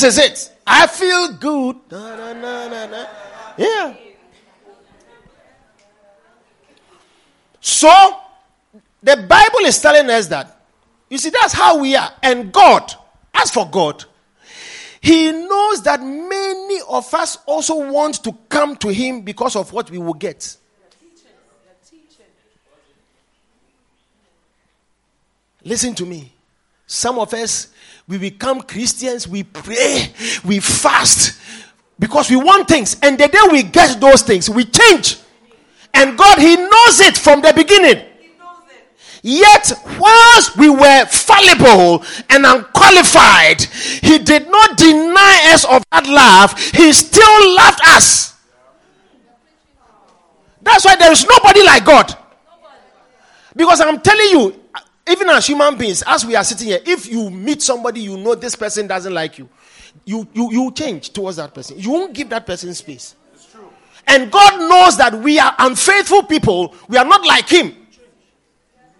This is it. I feel good. Na, na, na, na, na. Yeah. So, the Bible is telling us that. You see, that's how we are. And God, as for God, He knows that many of us also want to come to Him because of what we will get. Listen to me. Some of us, we become Christians, we pray, we fast because we want things. And the day we get those things, we change. And God, He knows it from the beginning. Yet, whilst we were fallible and unqualified, He did not deny us of that love. He still loved us. That's why there is nobody like God. Because I'm telling you, even as human beings, as we are sitting here, if you meet somebody you know this person doesn't like you, you you you change towards that person. You won't give that person space. And God knows that we are unfaithful people. We are not like Him.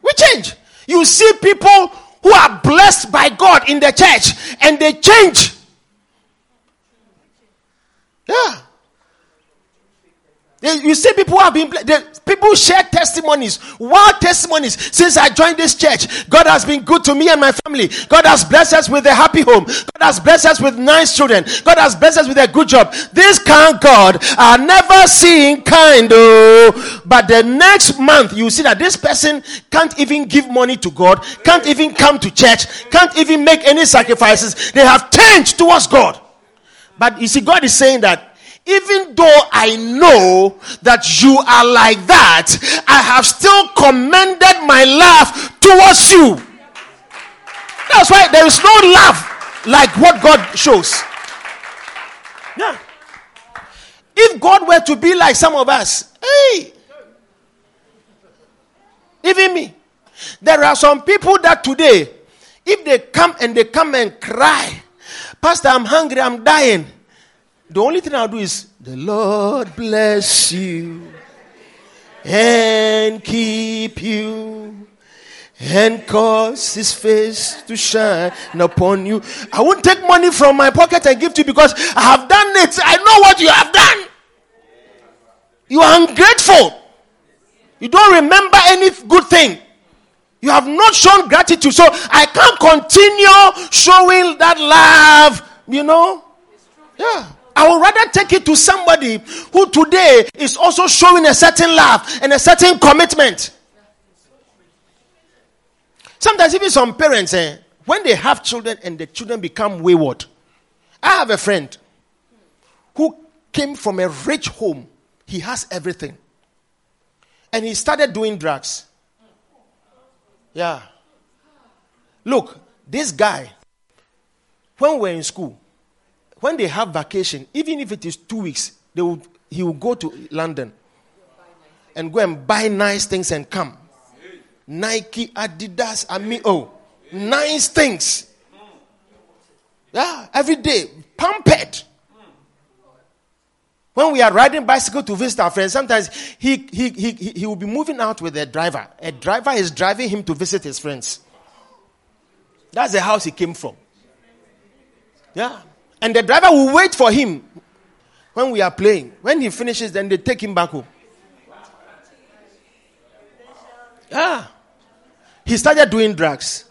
We change. You see people who are blessed by God in the church and they change. Yeah. You see, people have been, people share testimonies, wild testimonies. Since I joined this church, God has been good to me and my family. God has blessed us with a happy home. God has blessed us with nice children. God has blessed us with a good job. This kind God are never seen kind, oh. But the next month, you see that this person can't even give money to God, can't even come to church, can't even make any sacrifices. They have changed towards God. But you see, God is saying that even though I know that you are like that, I have still commended my love towards you. That's why there is no love like what God shows. Yeah. If God were to be like some of us, hey, even me, there are some people that today, if they come and they come and cry, Pastor, I'm hungry, I'm dying. The only thing I'll do is, the Lord bless you and keep you and cause his face to shine upon you. I won't take money from my pocket and give to you because I have done it. I know what you have done. You are ungrateful. You don't remember any good thing. You have not shown gratitude. So I can't continue showing that love, you know? Yeah. I would rather take it to somebody who today is also showing a certain love and a certain commitment. Sometimes, even some parents, eh, when they have children and the children become wayward, I have a friend who came from a rich home. He has everything. And he started doing drugs. Yeah. Look, this guy, when we're in school, when they have vacation, even if it is two weeks, they will, he will go to London and go and buy nice things and come. Nike, Adidas, I mean, oh, nice things. Yeah, every day, pampered. When we are riding bicycle to visit our friends, sometimes he, he, he, he will be moving out with a driver. A driver is driving him to visit his friends. That's the house he came from. Yeah. And the driver will wait for him when we are playing. When he finishes, then they take him back home. Yeah. He started doing drugs.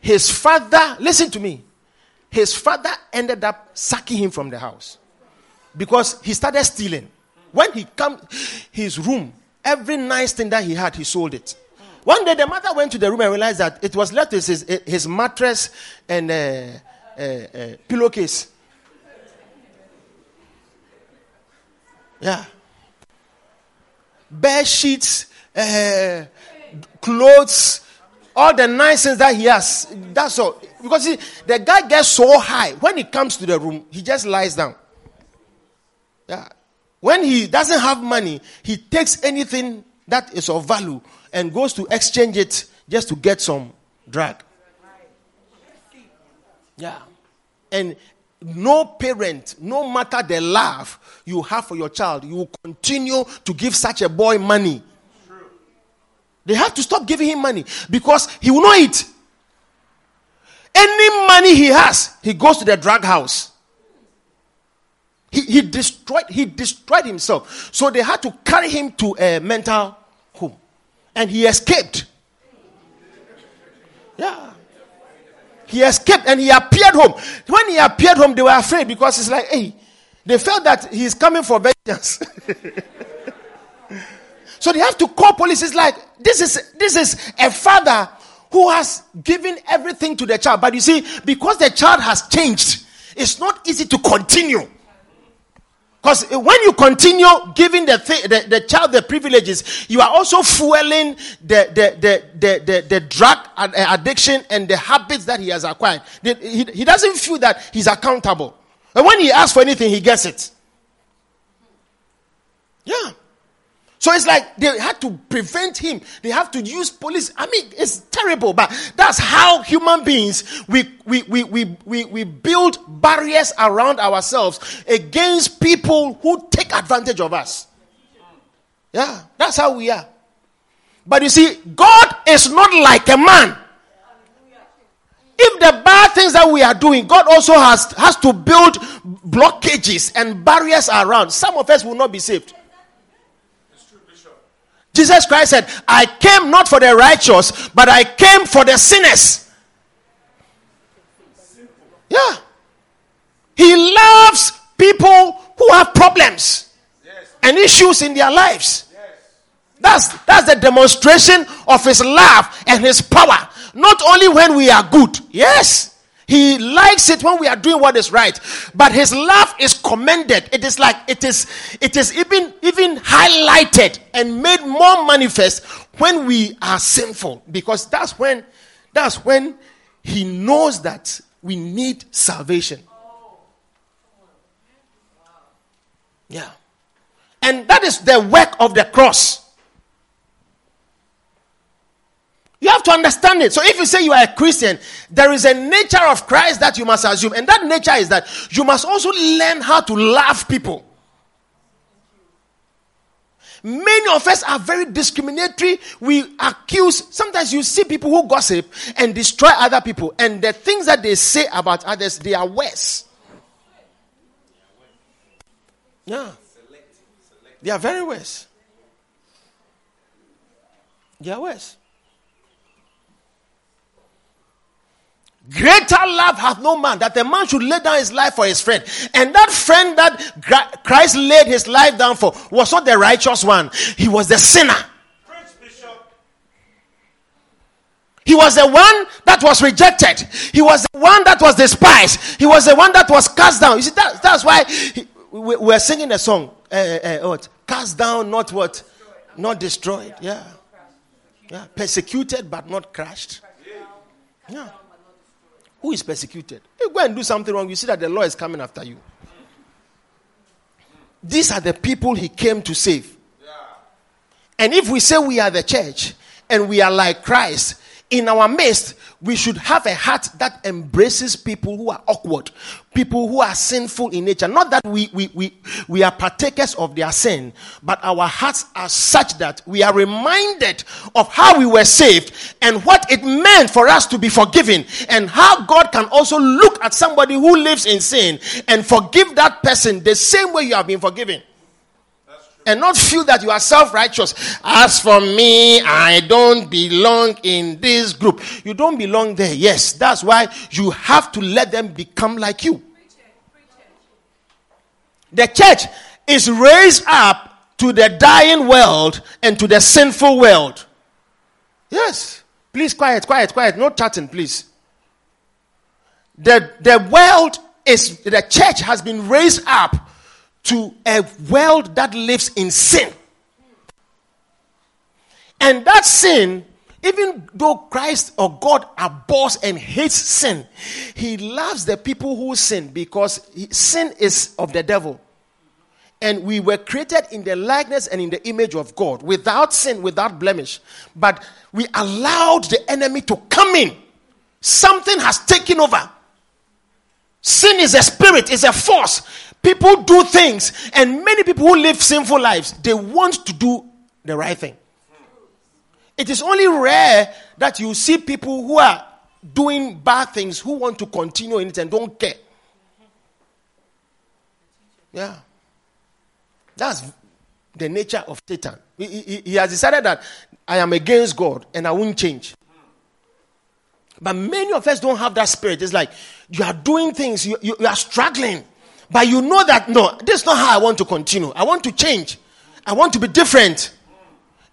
His father, listen to me. His father ended up sacking him from the house because he started stealing. When he come his room, every nice thing that he had, he sold it. One day, the mother went to the room and realized that it was left his, his mattress and uh, uh, uh, pillowcase. Yeah. Bed sheets, uh, clothes, all the nice things that he has. That's all. Because he, the guy gets so high. When he comes to the room, he just lies down. Yeah. When he doesn't have money, he takes anything that is of value and goes to exchange it just to get some drug. Yeah. And no parent, no matter the love you have for your child, you will continue to give such a boy money. They have to stop giving him money because he will not eat. Any money he has, he goes to the drug house. He, he destroyed he destroyed himself. So they had to carry him to a mental home. And he escaped. Yeah. He escaped and he appeared home. When he appeared home, they were afraid because it's like, hey, they felt that he's coming for vengeance. so they have to call police. It's like this is this is a father who has given everything to the child. But you see, because the child has changed, it's not easy to continue. Because when you continue giving the, th- the, the, child the privileges, you are also fueling the, the, the, the, the, the drug addiction and the habits that he has acquired. He, he doesn't feel that he's accountable. And when he asks for anything, he gets it. Yeah. So it's like they had to prevent him. They have to use police. I mean, it's terrible, but that's how human beings we we we we we, we build barriers around ourselves against people who take advantage of us. Yeah, that's how we are. But you see, God is not like a man. If the bad things that we are doing, God also has, has to build blockages and barriers around. Some of us will not be saved. Jesus Christ said, I came not for the righteous, but I came for the sinners. Yeah. He loves people who have problems and issues in their lives. Yes. That's, that's the demonstration of his love and his power. Not only when we are good, yes, he likes it when we are doing what is right. But his love is commended. It is like it is it is even even highlighted and made more manifest when we are sinful. Because that's when that's when he knows that we need salvation. Yeah. And that is the work of the cross. You have to understand it. So if you say you are a Christian, there is a nature of Christ that you must assume. And that nature is that you must also learn how to love people. Many of us are very discriminatory. We accuse. Sometimes you see people who gossip and destroy other people, and the things that they say about others, they are worse. Yeah. They are very worse. They are worse. Greater love hath no man that a man should lay down his life for his friend. And that friend that Christ laid his life down for was not the righteous one, he was the sinner. He was the one that was rejected. He was the one that was despised. He was the one that was cast down. You see, that, that's why he, we, we're singing a song. Uh, uh, what? Cast down, not what? Not destroyed. Yeah. Yeah. Persecuted, but not crushed. Yeah who is persecuted. You go and do something wrong, you see that the law is coming after you. These are the people he came to save. And if we say we are the church and we are like Christ, in our midst, we should have a heart that embraces people who are awkward, people who are sinful in nature. Not that we, we, we, we are partakers of their sin, but our hearts are such that we are reminded of how we were saved and what it meant for us to be forgiven, and how God can also look at somebody who lives in sin and forgive that person the same way you have been forgiven and not feel that you are self righteous. As for me, I don't belong in this group. You don't belong there. Yes, that's why you have to let them become like you. The church is raised up to the dying world and to the sinful world. Yes. Please, quiet, quiet, quiet. No chatting, please. The, the world is, the church has been raised up to a world that lives in sin. And that sin, even though Christ or God abhors and hates sin, He loves the people who sin because sin is of the devil. And we were created in the likeness and in the image of God, without sin, without blemish. But we allowed the enemy to come in. Something has taken over. Sin is a spirit, it's a force. People do things, and many people who live sinful lives, they want to do the right thing. It is only rare that you see people who are doing bad things who want to continue in it and don't care. Yeah. That's the nature of Satan. He, he, he, has decided that I am against God and I won't change. But many of us don't have that spirit. It's like you are doing things, you, you, you are struggling, but you know that no, this is not how I want to continue. I want to change, I want to be different.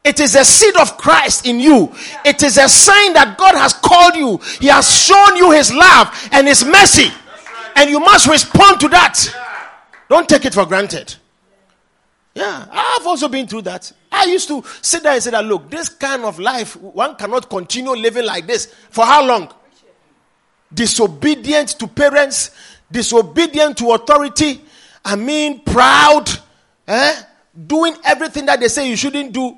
It is a seed of Christ in you. It is a sign that God has called you. He has shown you His love and His mercy. And you must respond to that. Don't take it for granted. Yeah, I've also been through that. I used to sit there and say that, look, this kind of life, one cannot continue living like this. For how long? Disobedient to parents, disobedient to authority, I mean, proud, eh? doing everything that they say you shouldn't do,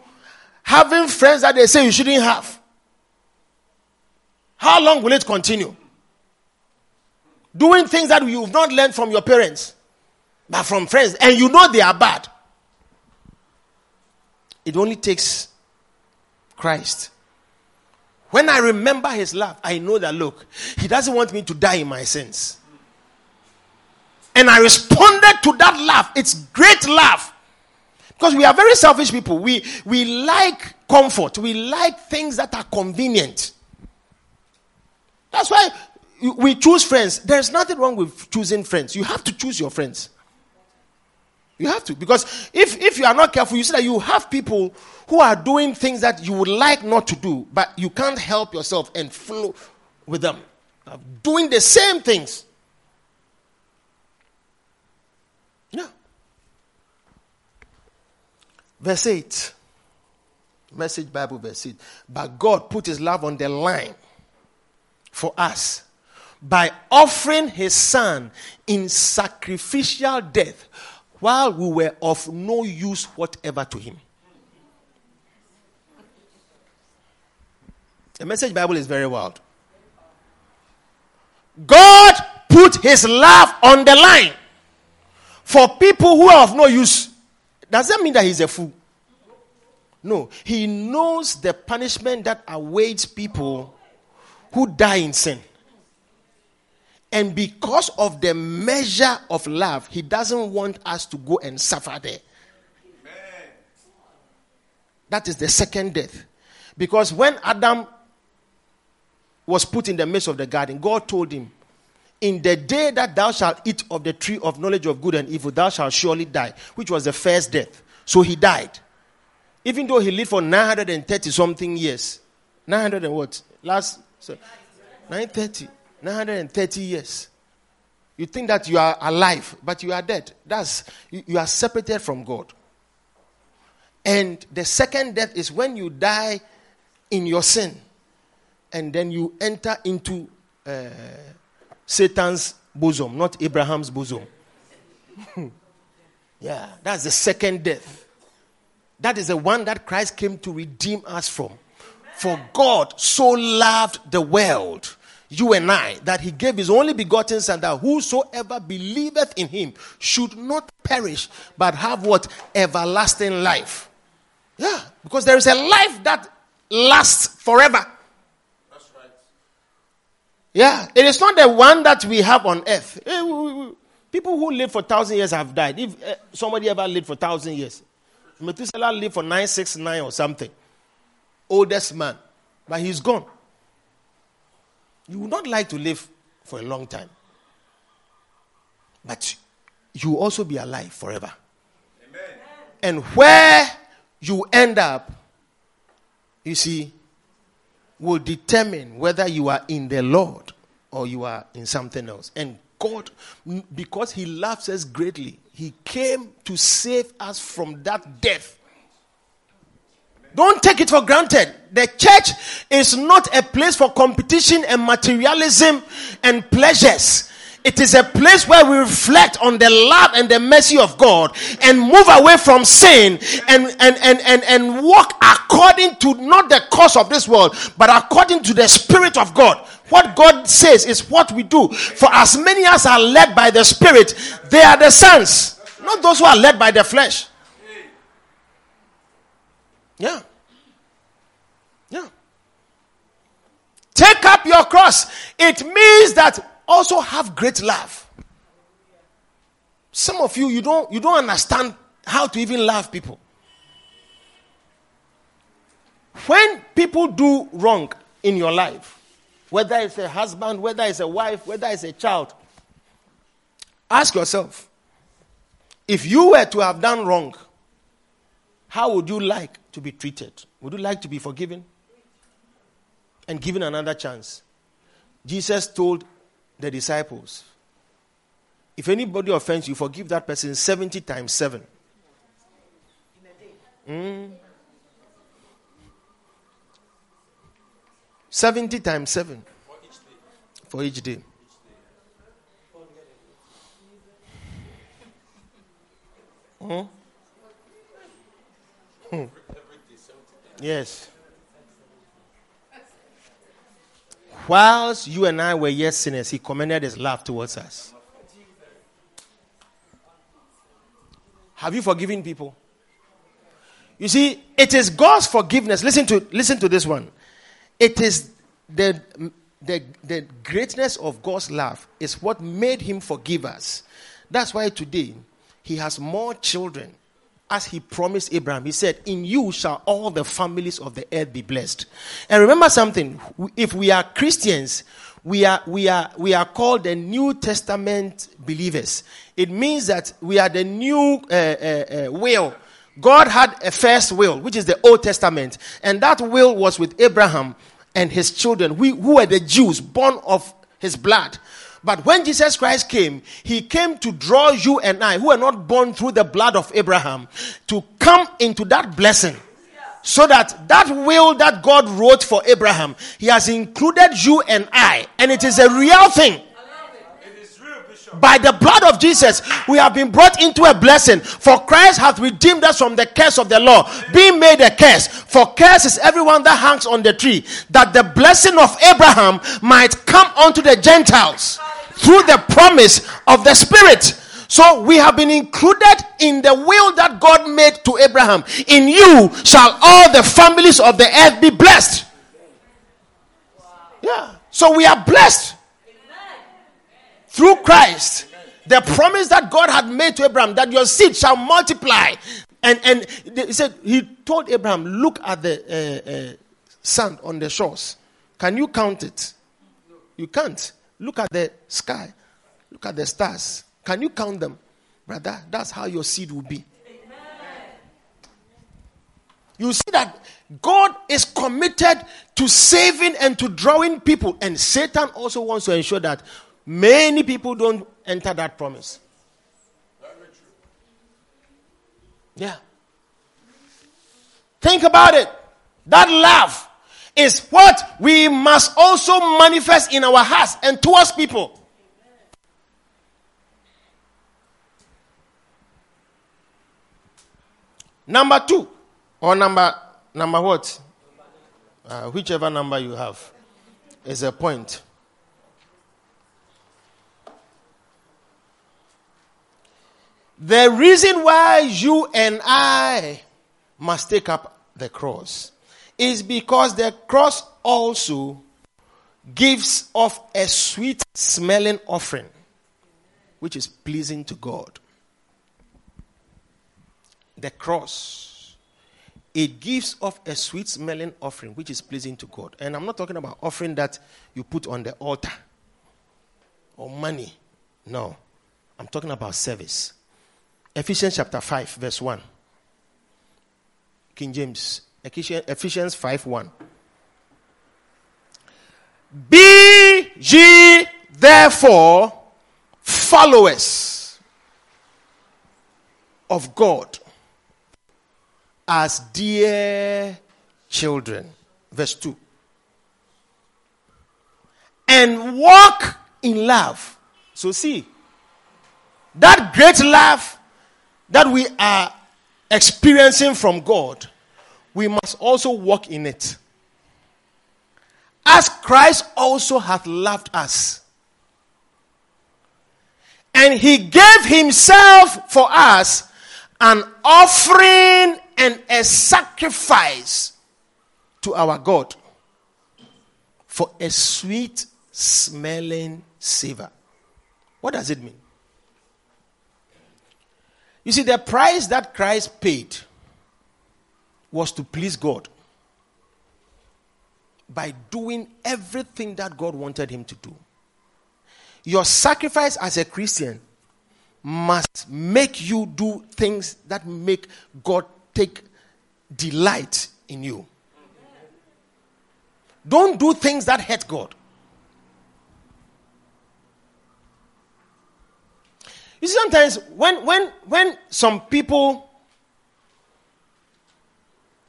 having friends that they say you shouldn't have. How long will it continue? Doing things that you've not learned from your parents, but from friends, and you know they are bad. It only takes Christ. When I remember his love, I know that look, he doesn't want me to die in my sins. And I responded to that love. It's great love. Because we are very selfish people. We, we like comfort. We like things that are convenient. That's why we choose friends. There's nothing wrong with choosing friends. You have to choose your friends. You have to. Because if, if you are not careful, you see that you have people who are doing things that you would like not to do, but you can't help yourself and flow with them. Doing the same things. Verse 8. Message Bible, verse 8. But God put his love on the line for us by offering his son in sacrificial death while we were of no use whatever to him. The message Bible is very wild. God put his love on the line for people who are of no use. Does that mean that he's a fool? No. He knows the punishment that awaits people who die in sin. And because of the measure of love, he doesn't want us to go and suffer there. That is the second death. Because when Adam was put in the midst of the garden, God told him, in the day that thou shalt eat of the tree of knowledge of good and evil, thou shalt surely die, which was the first death. So he died. Even though he lived for 930 something years. 900 and what? Last, so, 930. 930 years. You think that you are alive, but you are dead. That's, you, you are separated from God. And the second death is when you die in your sin and then you enter into uh, Satan's bosom, not Abraham's bosom. yeah, that's the second death. That is the one that Christ came to redeem us from. For God so loved the world, you and I, that he gave his only begotten Son, that whosoever believeth in him should not perish, but have what? Everlasting life. Yeah, because there is a life that lasts forever. Yeah, it is not the one that we have on earth. Eh, people who live for thousand years have died. If eh, somebody ever lived for thousand years, Methuselah lived for nine six nine or something. Oldest man, but he's gone. You would not like to live for a long time, but you will also be alive forever. Amen. And where you end up, you see, will determine whether you are in the Lord or you are in something else. And God, because He loves us greatly, He came to save us from that death. Don't take it for granted. The church is not a place for competition and materialism and pleasures. It is a place where we reflect on the love and the mercy of God and move away from sin and, and, and, and, and walk according to not the course of this world, but according to the Spirit of God. What God says is what we do. For as many as are led by the Spirit, they are the sons, not those who are led by the flesh. Yeah. Yeah. Take up your cross. It means that also have great love. Some of you you don't you don't understand how to even love people. When people do wrong in your life, whether it's a husband, whether it's a wife, whether it's a child, ask yourself if you were to have done wrong, how would you like to be treated? Would you like to be forgiven and given another chance? Jesus told the disciples, if anybody offends you, forgive that person 70 times 7. Mm. 70 times 7 for each day. For each day. Hmm? Hmm. Yes. Whilst you and I were yet sinners, he commended his love towards us. Have you forgiven people? You see, it is God's forgiveness. Listen to listen to this one. It is the the, the greatness of God's love is what made him forgive us. That's why today he has more children as he promised Abraham, he said, In you shall all the families of the earth be blessed. And remember something if we are Christians, we are, we are, we are called the New Testament believers. It means that we are the new uh, uh, uh, will. God had a first will, which is the Old Testament, and that will was with Abraham and his children, we, who were the Jews born of his blood. But when Jesus Christ came, he came to draw you and I, who are not born through the blood of Abraham, to come into that blessing. So that that will that God wrote for Abraham, he has included you and I, and it is a real thing. By the blood of Jesus, we have been brought into a blessing. For Christ hath redeemed us from the curse of the law, being made a curse. For curse is everyone that hangs on the tree, that the blessing of Abraham might come unto the Gentiles through the promise of the Spirit. So we have been included in the will that God made to Abraham. In you shall all the families of the earth be blessed. Yeah. So we are blessed through Christ. The promise that God had made to Abraham that your seed shall multiply. And, and he said, He told Abraham, Look at the uh, uh, sand on the shores. Can you count it? You can't. Look at the sky. Look at the stars. Can you count them? Brother, that's how your seed will be. You see that God is committed to saving and to drawing people, and Satan also wants to ensure that many people don't enter that promise. Yeah. Think about it. That love is what we must also manifest in our hearts and towards people. Number two, or number number what? Uh, whichever number you have is a point. The reason why you and I must take up the cross is because the cross also gives off a sweet smelling offering which is pleasing to God. The cross, it gives off a sweet smelling offering which is pleasing to God. And I'm not talking about offering that you put on the altar or money. No, I'm talking about service. Ephesians chapter 5, verse 1. King James Ephesians 5 1. Be Ye therefore followers of God as dear children. Verse 2. And walk in love. So, see, that great love that we are experiencing from God, we must also walk in it. As Christ also hath loved us. And he gave himself for us an offering and a sacrifice to our God for a sweet smelling savor. What does it mean? You see, the price that Christ paid was to please God by doing everything that God wanted him to do. Your sacrifice as a Christian must make you do things that make God take delight in you. Don't do things that hurt God. You see, sometimes when when when some people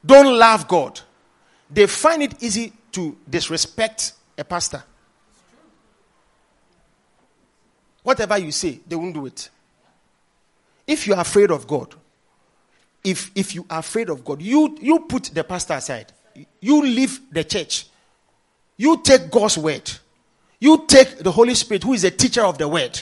don't love God, they find it easy to disrespect a pastor. Whatever you say, they won't do it. If you are afraid of God, if if you are afraid of God, you you put the pastor aside. You leave the church. You take God's word. You take the Holy Spirit, who is a teacher of the word.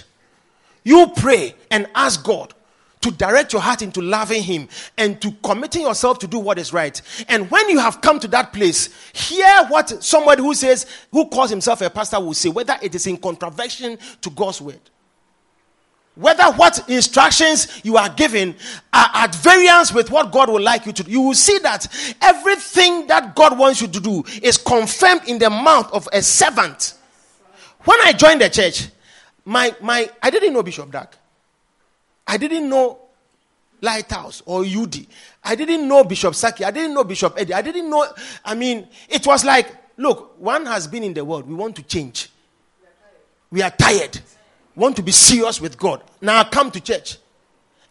You pray and ask God to direct your heart into loving Him and to committing yourself to do what is right. And when you have come to that place, hear what somebody who says, who calls himself a pastor will say, whether it is in contravention to God's word. Whether what instructions you are given are at variance with what God would like you to do, you will see that everything that God wants you to do is confirmed in the mouth of a servant. When I joined the church, my, my, I didn't know Bishop Dag. I didn't know Lighthouse or UD. I didn't know Bishop Saki. I didn't know Bishop Eddie. I didn't know, I mean, it was like, look, one has been in the world. We want to change. We are tired. We want to be serious with God. Now I come to church.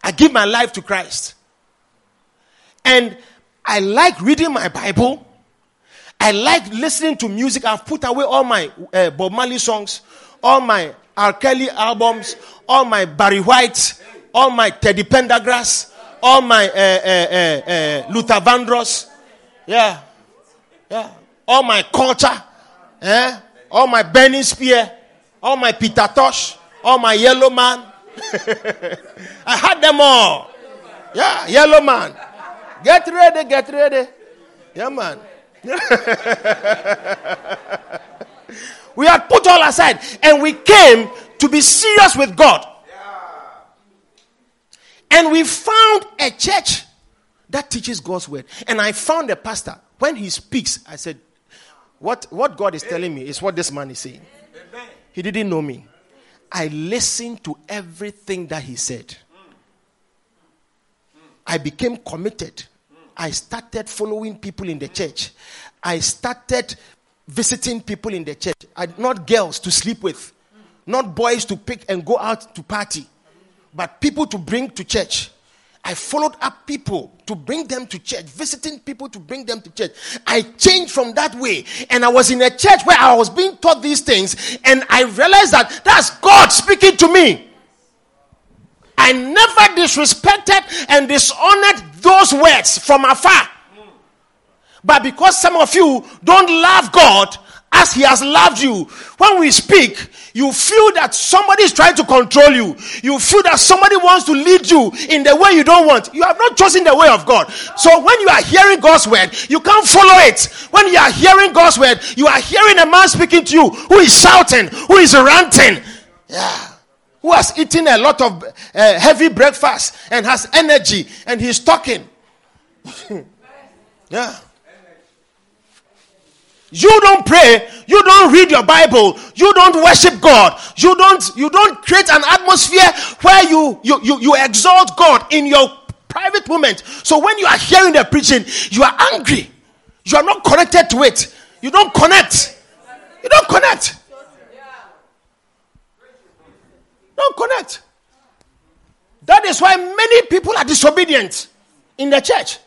I give my life to Christ. And I like reading my Bible. I like listening to music. I've put away all my uh, Bob Marley songs, all my R. Kelly albums, all my Barry White, all my Teddy Pendergrass, all my uh, uh, uh, Luther Vandross, yeah, yeah, all my culture, eh? all my Burning Spear, all my Peter Tosh, all my Yellow Man. I had them all. Yeah, Yellow Man. Get ready, get ready. Yeah, man. We had put all aside and we came to be serious with God. And we found a church that teaches God's word. And I found a pastor. When he speaks, I said, What, what God is telling me is what this man is saying. He didn't know me. I listened to everything that he said. I became committed. I started following people in the church. I started visiting people in the church, I, not girls to sleep with, not boys to pick and go out to party, but people to bring to church. I followed up people to bring them to church, visiting people to bring them to church. I changed from that way, and I was in a church where I was being taught these things, and I realized that that's God speaking to me. I never disrespected and dishonored those words from afar. But because some of you don't love God as He has loved you, when we speak, you feel that somebody is trying to control you. You feel that somebody wants to lead you in the way you don't want. You have not chosen the way of God. So when you are hearing God's word, you can't follow it. When you are hearing God's word, you are hearing a man speaking to you who is shouting, who is ranting. Yeah who has eaten a lot of uh, heavy breakfast and has energy and he's talking. yeah. You don't pray, you don't read your Bible, you don't worship God, you don't you don't create an atmosphere where you you you, you exalt God in your private moment. So when you are hearing the preaching, you are angry. You are not connected to it. You don't connect. You don't connect. Don't connect. That is why many people are disobedient in the church.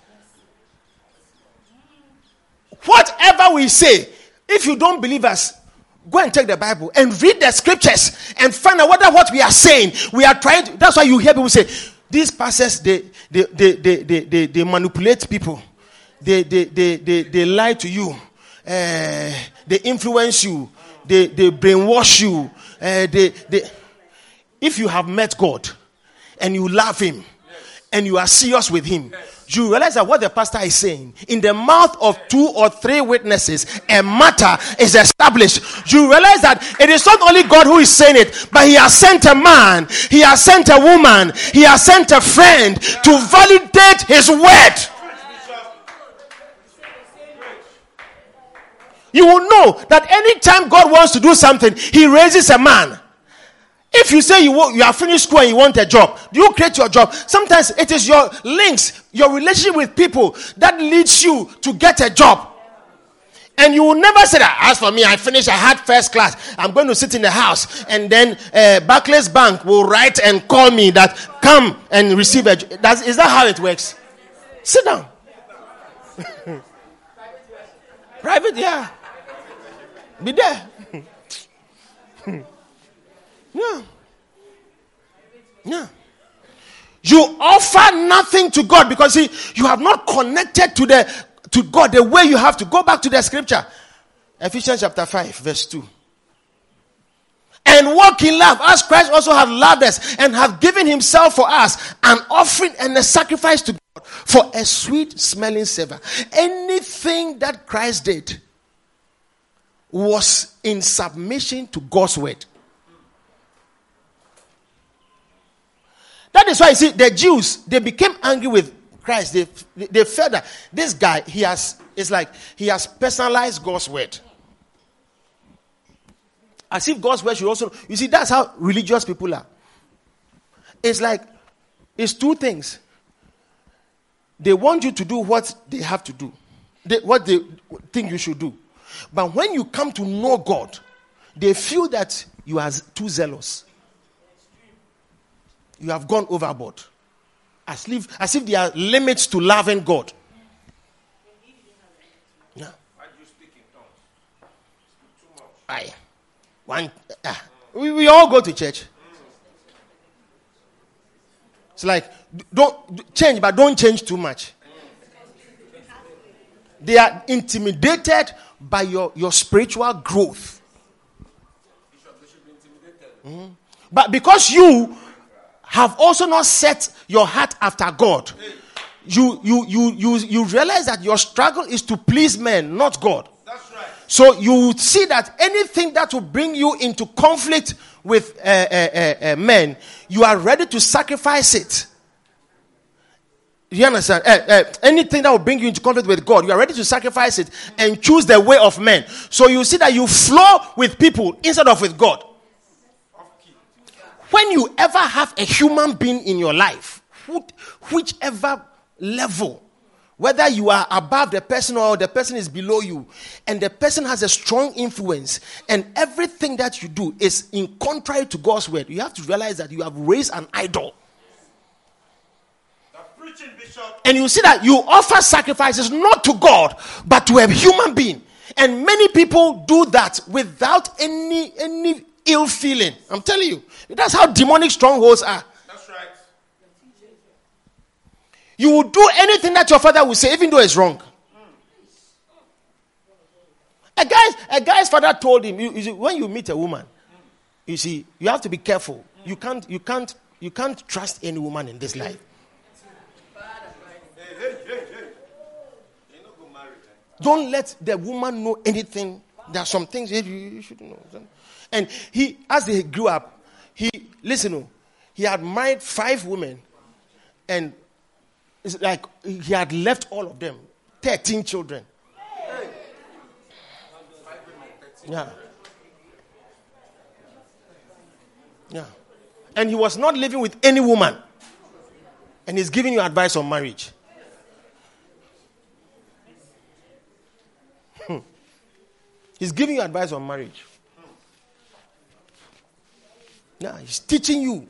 Whatever we say, if you don't believe us, go and take the Bible and read the scriptures and find out whether what we are saying, we are trying to. That's why you hear people say, these pastors, they, they, they, they, they, they, they manipulate people, they, they, they, they, they lie to you, uh, they influence you, they, they brainwash you. Uh, they, they. If you have met God and you love Him and you are serious with Him, you realize that what the pastor is saying in the mouth of two or three witnesses a matter is established. You realize that it is not only god who is saying it but he has sent a man he has sent a woman he has sent a friend to validate his word. You will know that anytime god wants to do something he raises a man if you say you, you are finished school and you want a job, do you create your job? Sometimes it is your links, your relationship with people that leads you to get a job. And you will never say that. As for me, I finished, I had first class. I'm going to sit in the house. And then uh, Barclays Bank will write and call me that come and receive a job. Is that how it works? Sit down. Private, yeah. Be there. Yeah. Yeah. You offer nothing to God because see, you have not connected to the to God the way you have to. Go back to the scripture. Ephesians chapter 5, verse 2. And walk in love, as Christ also have loved us and have given himself for us, an offering and a sacrifice to God for a sweet smelling savor. Anything that Christ did was in submission to God's word. That is why you see the Jews they became angry with Christ. They they felt that this guy he has it's like he has personalized God's word. As if God's word should also you see that's how religious people are. It's like it's two things. They want you to do what they have to do, they, what they think you should do. But when you come to know God, they feel that you are too zealous you have gone overboard. As if, as if there are limits to loving God. Yeah. Why do you speak in tongues? Too much. Aye. One, uh, we, we all go to church. It's like, don't change, but don't change too much. They are intimidated by your, your spiritual growth. Mm-hmm. But because you have also not set your heart after God, you you you you you realize that your struggle is to please men, not God. That's right. So you see that anything that will bring you into conflict with uh, uh, uh, uh men, you are ready to sacrifice it. You understand? Uh, uh, anything that will bring you into conflict with God, you are ready to sacrifice it and choose the way of men. So you see that you flow with people instead of with God when you ever have a human being in your life, whichever level, whether you are above the person or the person is below you, and the person has a strong influence, and everything that you do is in contrary to God's word, you have to realize that you have raised an idol. And you see that you offer sacrifices not to God, but to a human being. And many people do that without any any ill feeling. I'm telling you. That's how demonic strongholds are. That's right. You will do anything that your father will say, even though it's wrong. A guy's, a guy's father told him, you, you see, when you meet a woman, you see, you have to be careful. You can't, you can't, you can't trust any woman in this life. Don't let the woman know anything. There are some things you should know. And he, as he grew up, he, listen, oh, he had married five women, and it's like he had left all of them, 13 children. Yeah. Yeah. And he was not living with any woman. And he's giving you advice on marriage. Hmm. He's giving you advice on marriage. Yeah, he's teaching you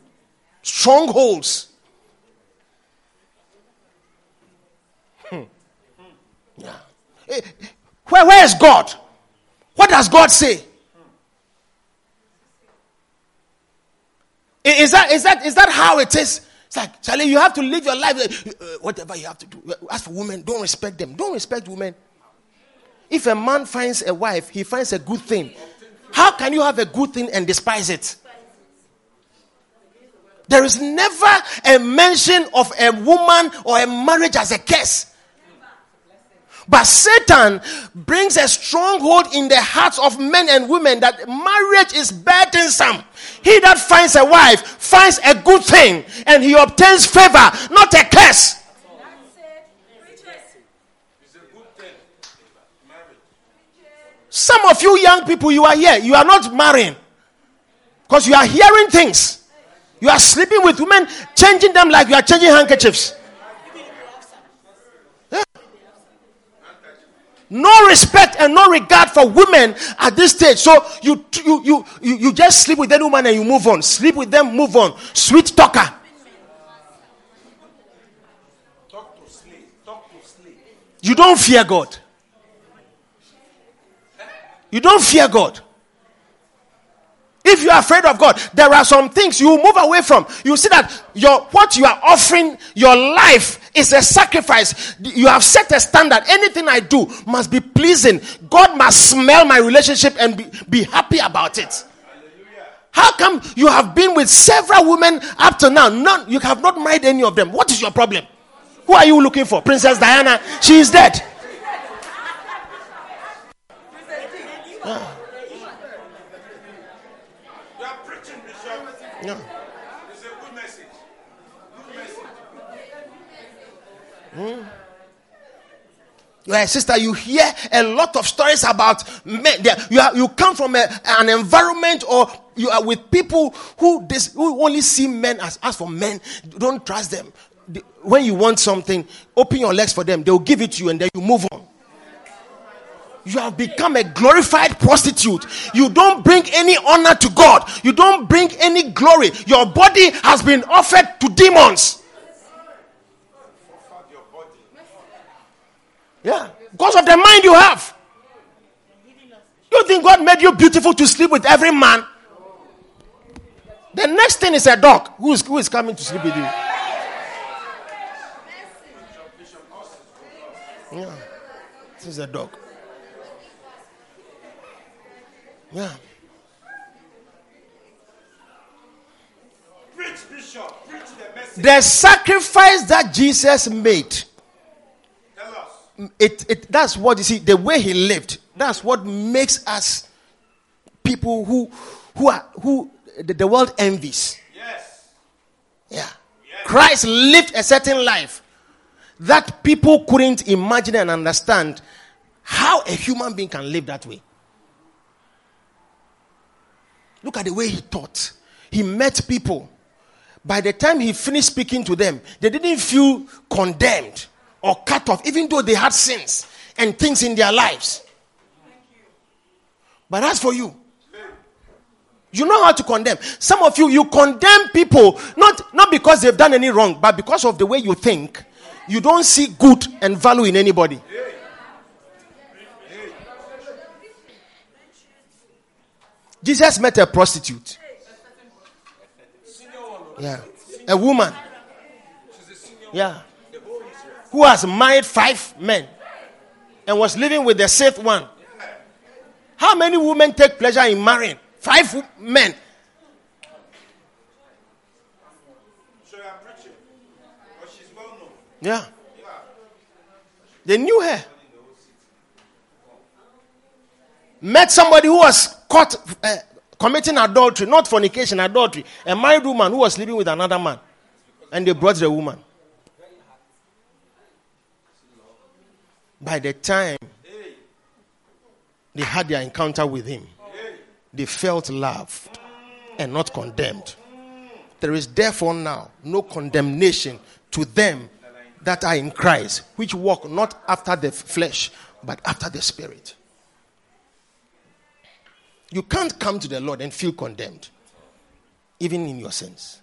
strongholds. Hmm. Yeah. Eh, where, where is God? What does God say? Is that, is that, is that how it is? It's like, Charlie, you have to live your life. Uh, whatever you have to do. As for women, don't respect them. Don't respect women. If a man finds a wife, he finds a good thing. How can you have a good thing and despise it? There is never a mention of a woman or a marriage as a curse. But Satan brings a stronghold in the hearts of men and women that marriage is burdensome. He that finds a wife finds a good thing and he obtains favor, not a curse. Some of you young people, you are here, you are not marrying because you are hearing things. You are sleeping with women, changing them like you are changing handkerchiefs. no respect and no regard for women at this stage. So you you you you, you just sleep with any woman and you move on. Sleep with them, move on. Sweet talker. Talk to sleep. Talk to sleep. You don't fear God. You don't fear God. If you are afraid of God, there are some things you move away from. You see that your what you are offering, your life is a sacrifice. You have set a standard. Anything I do must be pleasing. God must smell my relationship and be, be happy about it. How come you have been with several women up to now? None, you have not married any of them. What is your problem? Who are you looking for? Princess Diana? She is dead. Yeah. It's a good message. Good message. Hmm. Yeah, sister, you hear a lot of stories about men. You, are, you come from a, an environment or you are with people who, this, who only see men as, as for men. Don't trust them. When you want something, open your legs for them. They'll give it to you and then you move on you have become a glorified prostitute. You don't bring any honor to God. You don't bring any glory. Your body has been offered to demons. Yeah, because of the mind you have. You think God made you beautiful to sleep with every man? The next thing is a dog who is, who is coming to sleep with you. Yeah, this is a dog. Yeah. Preach, Bishop. Preach the message. The sacrifice that Jesus made. It, it, that's what you see, the way he lived. That's what makes us people who who are who the, the world envies. Yes. Yeah. Yes. Christ lived a certain life that people couldn't imagine and understand how a human being can live that way. Look at the way he taught. He met people. By the time he finished speaking to them, they didn't feel condemned or cut off, even though they had sins and things in their lives. But as for you, you know how to condemn. Some of you, you condemn people not, not because they've done any wrong, but because of the way you think. You don't see good and value in anybody. Jesus met a prostitute. Yeah. A woman. Yeah. Who has married five men and was living with the sixth one. How many women take pleasure in marrying? Five men. Yeah. They knew her. Met somebody who was caught uh, committing adultery, not fornication, adultery. A married woman who was living with another man. And they brought the woman. By the time they had their encounter with him, they felt loved and not condemned. There is therefore now no condemnation to them that are in Christ, which walk not after the flesh, but after the Spirit. You can't come to the Lord and feel condemned. even in your sins.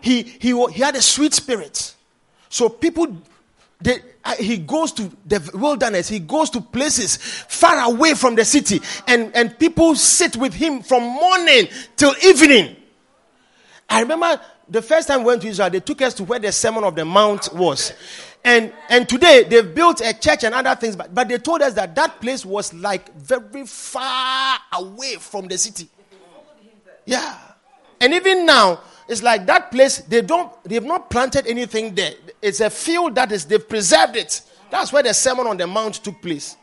He, he, he had a sweet spirit. So people, they, uh, he goes to the wilderness, he goes to places far away from the city, and, and people sit with him from morning till evening. I remember the first time we went to Israel, they took us to where the Sermon of the Mount was. And, and today they've built a church and other things, but, but they told us that that place was like very far away from the city. Yeah. And even now, it's like that place, they don't, they've not planted anything there. It's a field that is, they've preserved it. That's where the Sermon on the Mount took place.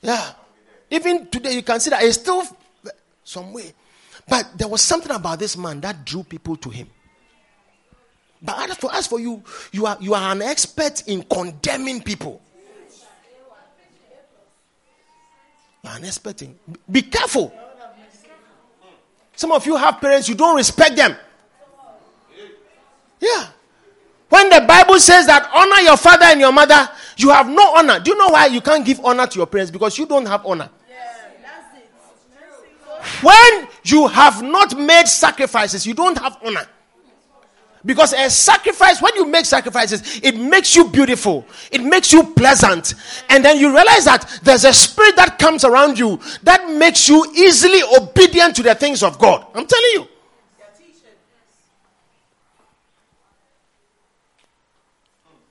Yeah. Even today, you can see that it's still some way. But there was something about this man that drew people to him. But as for, as for you, you are, you are an expert in condemning people. You are an expert in. Be careful. Some of you have parents, you don't respect them. Yeah. When the Bible says that honor your father and your mother, you have no honor. Do you know why you can't give honor to your parents? Because you don't have honor. When you have not made sacrifices, you don't have honor. Because a sacrifice, when you make sacrifices, it makes you beautiful, it makes you pleasant. And then you realize that there's a spirit that comes around you that makes you easily obedient to the things of God. I'm telling you.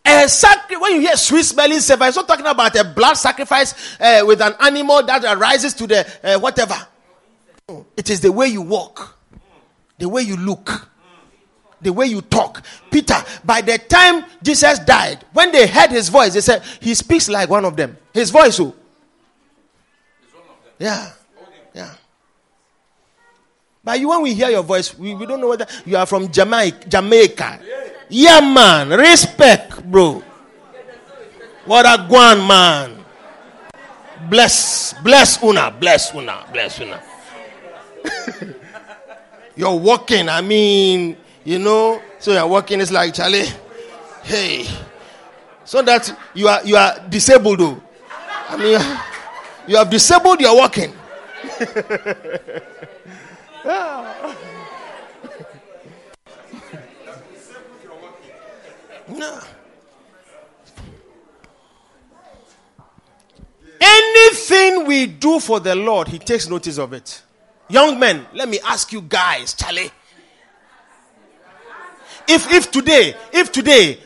A sacri- when you hear sweet smelling it's not talking about a blood sacrifice uh, with an animal that arises to the uh, whatever. It is the way you walk, the way you look, the way you talk. Peter, by the time Jesus died, when they heard his voice, they said, He speaks like one of them. His voice, who? Yeah. Yeah. But you, when we hear your voice, we, we don't know whether you are from Jamaica. Jamaica. Yeah, man. Respect, bro. What a guan, man. Bless, bless Una, bless Una, bless Una. you're walking, I mean, you know, so you're walking, it's like, Charlie, hey. So that you are you are disabled though. I mean you have disabled your walking. no. Anything we do for the Lord, He takes notice of it. Young men, let me ask you guys, Charlie. If if today, if today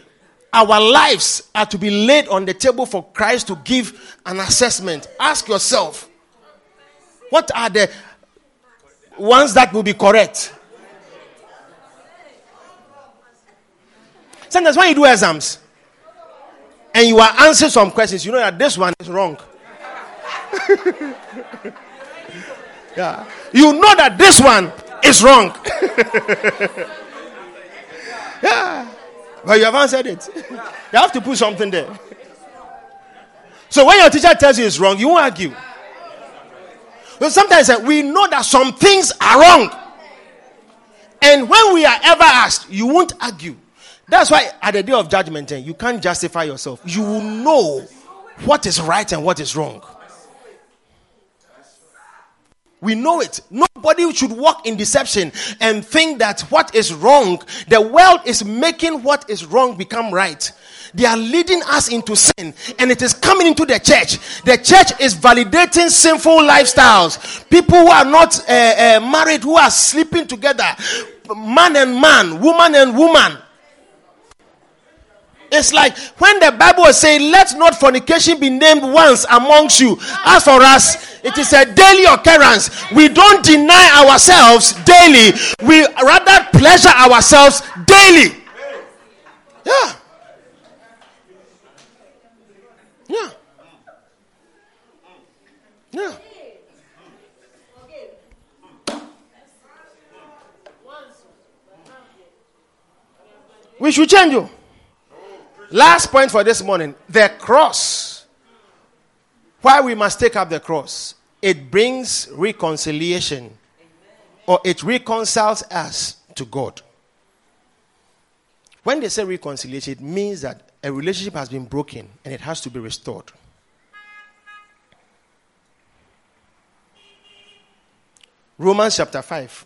our lives are to be laid on the table for Christ to give an assessment, ask yourself, what are the ones that will be correct? Sometimes when you do exams and you are answering some questions, you know that this one is wrong. yeah. You know that this one is wrong. yeah. But you have answered it. You have to put something there. So when your teacher tells you it's wrong, you won't argue. But sometimes uh, we know that some things are wrong. And when we are ever asked, you won't argue. That's why at the day of judgment, eh, you can't justify yourself. You will know what is right and what is wrong. We know it. Nobody should walk in deception and think that what is wrong, the world is making what is wrong become right. They are leading us into sin and it is coming into the church. The church is validating sinful lifestyles. People who are not uh, uh, married, who are sleeping together, man and man, woman and woman. It's like when the Bible is saying, Let not fornication be named once amongst you. As for us, it is a daily occurrence. We don't deny ourselves daily, we rather pleasure ourselves daily. Yeah. Yeah. Yeah. We should change you. Last point for this morning the cross. Why we must take up the cross? It brings reconciliation, or it reconciles us to God. When they say reconciliation, it means that a relationship has been broken and it has to be restored. Romans chapter 5,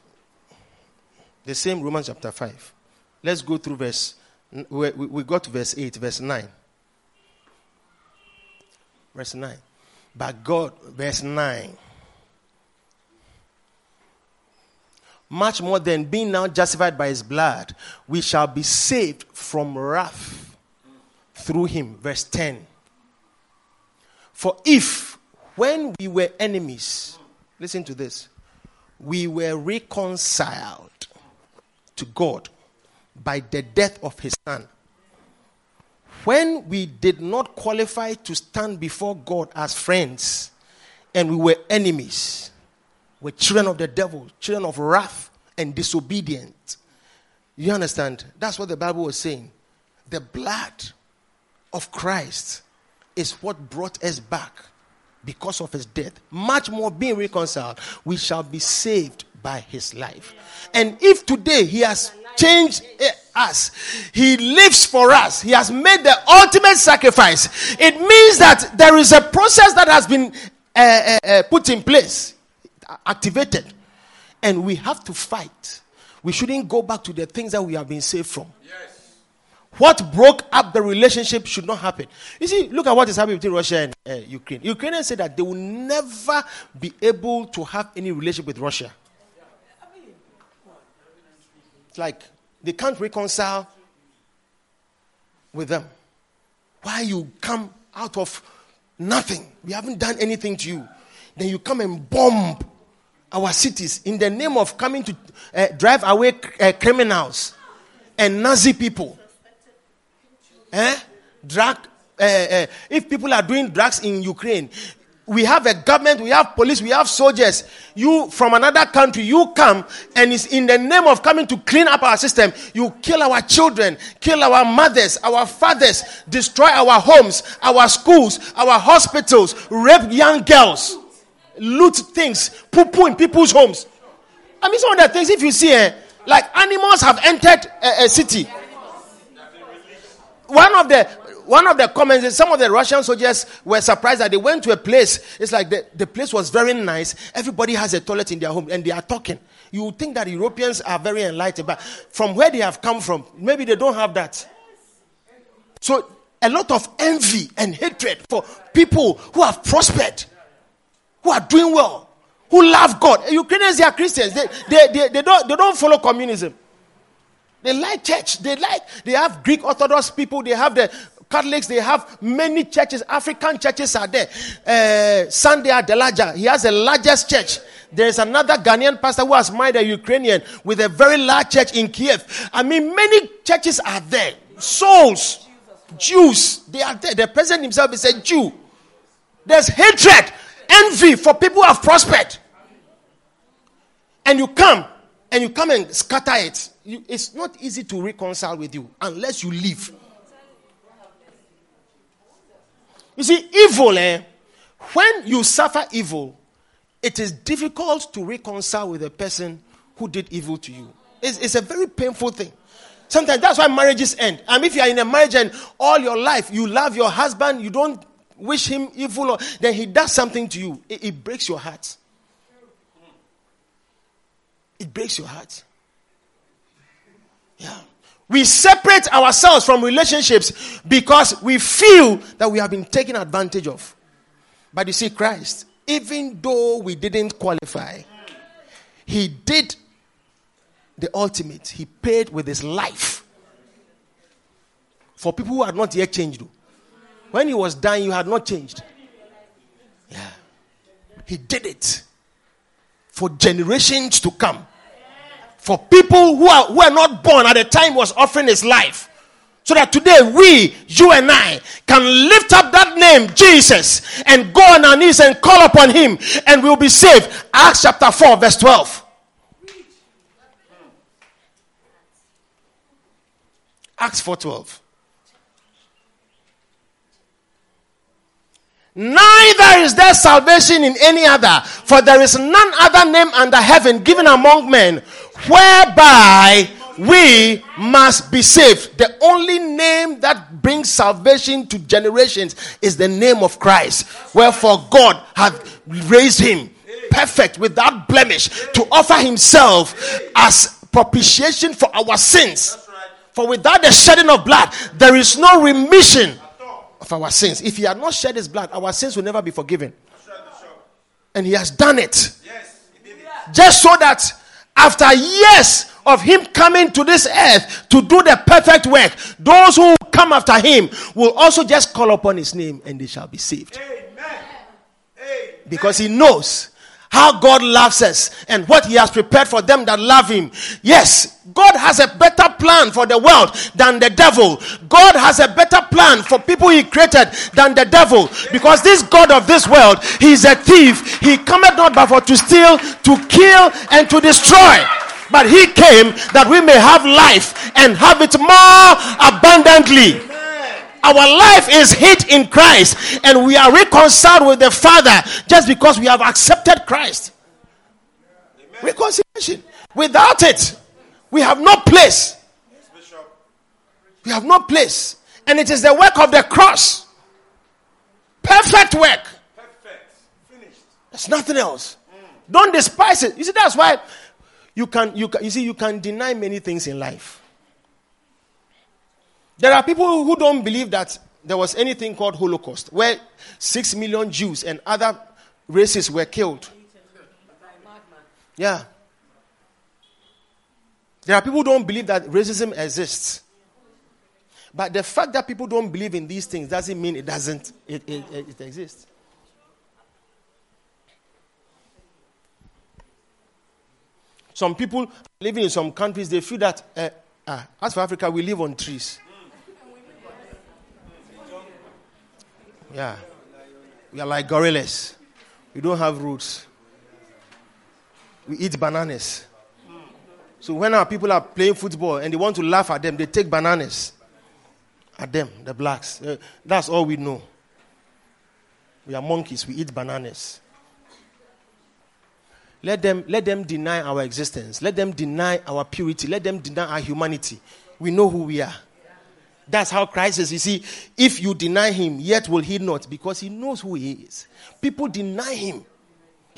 The same Romans chapter 5. Let's go through verse. We, we got to verse 8, verse 9. Verse 9. But God, verse 9. Much more than being now justified by his blood, we shall be saved from wrath through him. Verse 10. For if, when we were enemies, listen to this, we were reconciled to God by the death of his son. When we did not qualify to stand before God as friends and we were enemies, were children of the devil, children of wrath and disobedient. You understand? That's what the Bible was saying. The blood of Christ is what brought us back because of his death. Much more being reconciled, we shall be saved by his life. And if today he has changed us, he lives for us, he has made the ultimate sacrifice, it means that there is a process that has been uh, uh, put in place, activated, and we have to fight. We shouldn't go back to the things that we have been saved from. Yes. What broke up the relationship should not happen. You see, look at what is happening between Russia and uh, Ukraine. Ukrainians say that they will never be able to have any relationship with Russia. It's like they can't reconcile with them. Why you come out of nothing? We haven't done anything to you. Then you come and bomb our cities in the name of coming to uh, drive away uh, criminals and Nazi people. Eh? Drug. Uh, if people are doing drugs in Ukraine, we have a government, we have police, we have soldiers. You from another country, you come and it's in the name of coming to clean up our system. You kill our children, kill our mothers, our fathers, destroy our homes, our schools, our hospitals, rape young girls, loot things, poo poo in people's homes. I mean, some of the things, if you see, eh, like animals have entered a, a city one of the one of the comments is some of the Russian soldiers were surprised that they went to a place. It's like the, the place was very nice. Everybody has a toilet in their home and they are talking. You would think that Europeans are very enlightened, but from where they have come from, maybe they don't have that. So, a lot of envy and hatred for people who have prospered, who are doing well, who love God. Ukrainians, they are Christians. They, they, they, they, don't, they don't follow communism. They like church. They like, they have Greek Orthodox people. They have the Catholics. They have many churches. African churches are there. Uh, Sunday Adelaja, he has the largest church. There's another Ghanaian pastor who has married a Ukrainian with a very large church in Kiev. I mean, many churches are there. Souls, Jews, they are there. The president himself is a Jew. There's hatred, envy for people who have prospered. And you come and you come and scatter it you, it's not easy to reconcile with you unless you leave. You see, evil, eh? When you suffer evil, it is difficult to reconcile with a person who did evil to you. It's, it's a very painful thing. Sometimes that's why marriages end. I mean, if you are in a marriage and all your life you love your husband, you don't wish him evil, or, then he does something to you, it, it breaks your heart. It breaks your heart. Yeah. We separate ourselves from relationships because we feel that we have been taken advantage of. But you see, Christ, even though we didn't qualify, He did the ultimate. He paid with His life for people who had not yet changed. When He was dying, you had not changed. Yeah. He did it for generations to come for people who are, who are not born at the time was offering his life. So that today we, you and I, can lift up that name, Jesus, and go on our knees and call upon him, and we'll be saved. Acts chapter 4, verse 12. Acts 4:12. Neither is there salvation in any other, for there is none other name under heaven given among men whereby we must be saved. The only name that brings salvation to generations is the name of Christ. Wherefore God hath raised him perfect without blemish to offer himself as propitiation for our sins. For without the shedding of blood, there is no remission of our sins. If he had not shed his blood, our sins will never be forgiven. And he has done it. Just so that after years of him coming to this earth to do the perfect work, those who come after him will also just call upon his name and they shall be saved. Amen. Because he knows how God loves us and what He has prepared for them that love Him. Yes, God has a better plan for the world than the devil. God has a better plan for people He created than the devil. Because this God of this world, He is a thief. He cometh not but for to steal, to kill, and to destroy. But He came that we may have life and have it more abundantly. Our life is hid in Christ and we are reconciled with the Father just because we have accepted Christ. Amen. Reconciliation. Without it, we have no place. We have no place. And it is the work of the cross. Perfect work. Perfect. Finished. There's nothing else. Mm. Don't despise it. You see, that's why you can, you can you see you can deny many things in life. There are people who don't believe that there was anything called Holocaust, where six million Jews and other races were killed. Yeah. There are people who don't believe that racism exists. But the fact that people don't believe in these things doesn't mean it doesn't it, it, it exists. Some people living in some countries, they feel that, uh, uh, as for Africa, we live on trees. Yeah. We are like gorillas. We don't have roots. We eat bananas. So when our people are playing football and they want to laugh at them, they take bananas at them, the blacks. Uh, that's all we know. We are monkeys. We eat bananas. Let them, let them deny our existence. Let them deny our purity. Let them deny our humanity. We know who we are. That's how Christ is. You see, if you deny him, yet will he not, because he knows who he is. People deny him.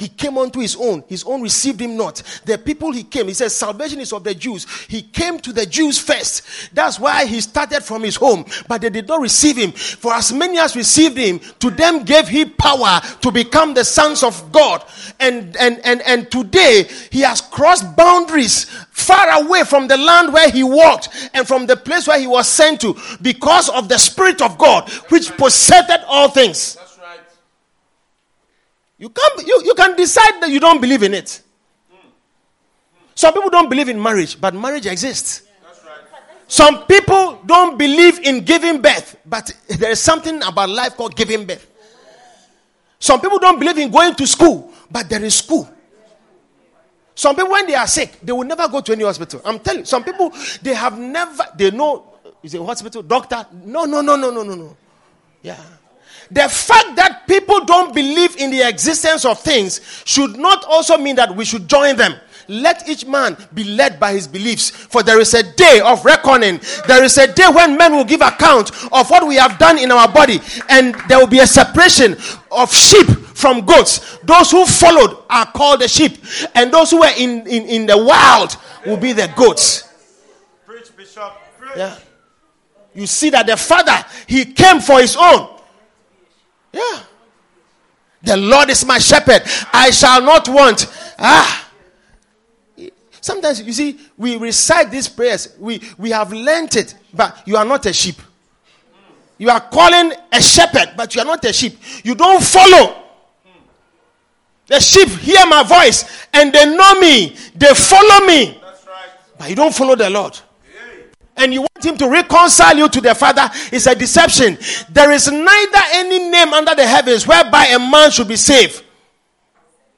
He came unto his own. His own received him not. The people he came, he says, salvation is of the Jews. He came to the Jews first. That's why he started from his home. But they did not receive him. For as many as received him, to them gave he power to become the sons of God. And, and, and, and today, he has crossed boundaries far away from the land where he walked and from the place where he was sent to because of the Spirit of God, which possessed all things. You can, you, you can decide that you don't believe in it. Some people don't believe in marriage, but marriage exists. Some people don't believe in giving birth, but there is something about life called giving birth. Some people don't believe in going to school, but there is school. Some people, when they are sick, they will never go to any hospital. I'm telling you, some people, they have never, they know, is it a hospital, doctor? No, no, no, no, no, no, no. Yeah. The fact that people don't believe in the existence of things should not also mean that we should join them. Let each man be led by his beliefs, for there is a day of reckoning. There is a day when men will give account of what we have done in our body, and there will be a separation of sheep from goats. Those who followed are called the sheep, and those who were in, in, in the wild will be the goats. Preach, Bishop. Preach. Yeah. You see that the Father, He came for His own. Yeah. The Lord is my shepherd. I shall not want. Ah. Sometimes you see, we recite these prayers. We we have learnt it, but you are not a sheep. You are calling a shepherd, but you are not a sheep. You don't follow. The sheep hear my voice and they know me. They follow me. Right. But you don't follow the Lord and you want him to reconcile you to the Father is a deception. There is neither any name under the heavens whereby a man should be saved.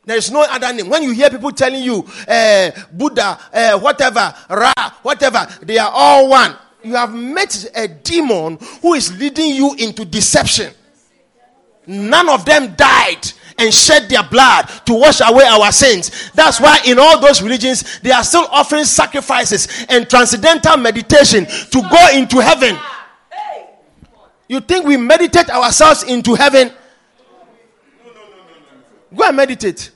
There is no other name. When you hear people telling you, uh, Buddha, uh, whatever, Ra, whatever, they are all one. You have met a demon who is leading you into deception. None of them died and shed their blood to wash away our sins. That's why in all those religions, they are still offering sacrifices and transcendental meditation to go into heaven. You think we meditate ourselves into heaven? No, no, no, no, no. Go and meditate.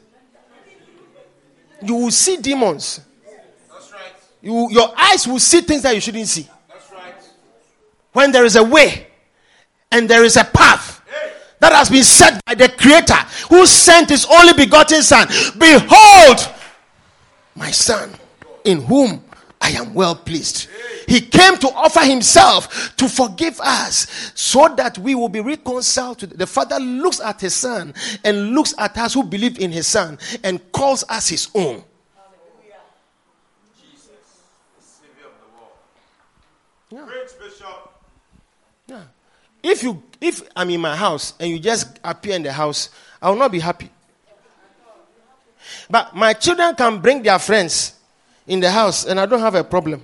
You will see demons. That's right. You, your eyes will see things that you shouldn't see. That's right. When there is a way and there is a path that has been set by the Creator who sent His only begotten Son, behold, my Son, in whom I am well pleased. He came to offer himself to forgive us so that we will be reconciled to the Father looks at his son and looks at us who believe in his son and calls us his own. Yeah. Yeah. If you if I'm in my house and you just appear in the house, I will not be happy. But my children can bring their friends in the house and I don't have a problem.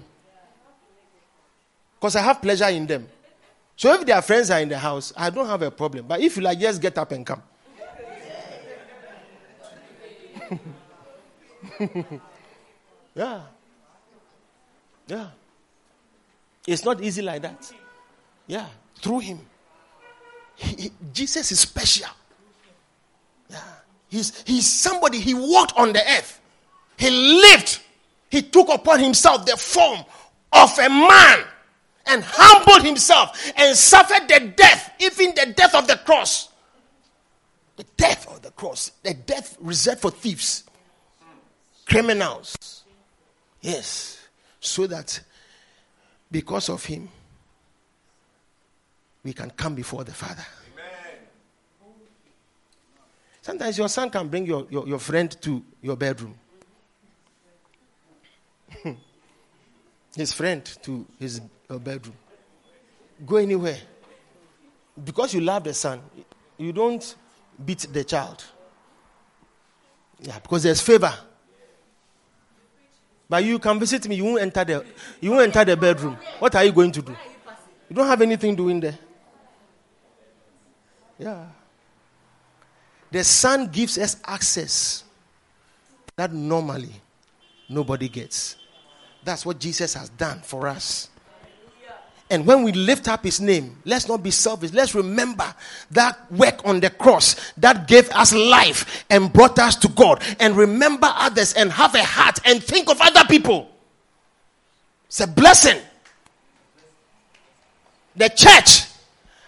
Because I have pleasure in them. So if their friends are in the house, I don't have a problem. But if you like, just get up and come. yeah. Yeah. It's not easy like that. Yeah. Through him. He, he, Jesus is special. Yeah. He's, he's somebody, he walked on the earth. He lived. He took upon himself the form of a man and humbled himself and suffered the death, even the death of the cross. The death of the cross, the death reserved for thieves, criminals. Yes, so that because of him, we can come before the Father. Amen. Sometimes your son can bring your, your, your friend to your bedroom. his friend to his bedroom. Go anywhere. Because you love the son, you don't beat the child. Yeah, because there's favor. But you can visit me, you won't enter the you won't enter the bedroom. What are you going to do? You don't have anything doing there. Yeah. The son gives us access that normally nobody gets. That's what Jesus has done for us. And when we lift up his name, let's not be selfish. Let's remember that work on the cross that gave us life and brought us to God. And remember others and have a heart and think of other people. It's a blessing. The church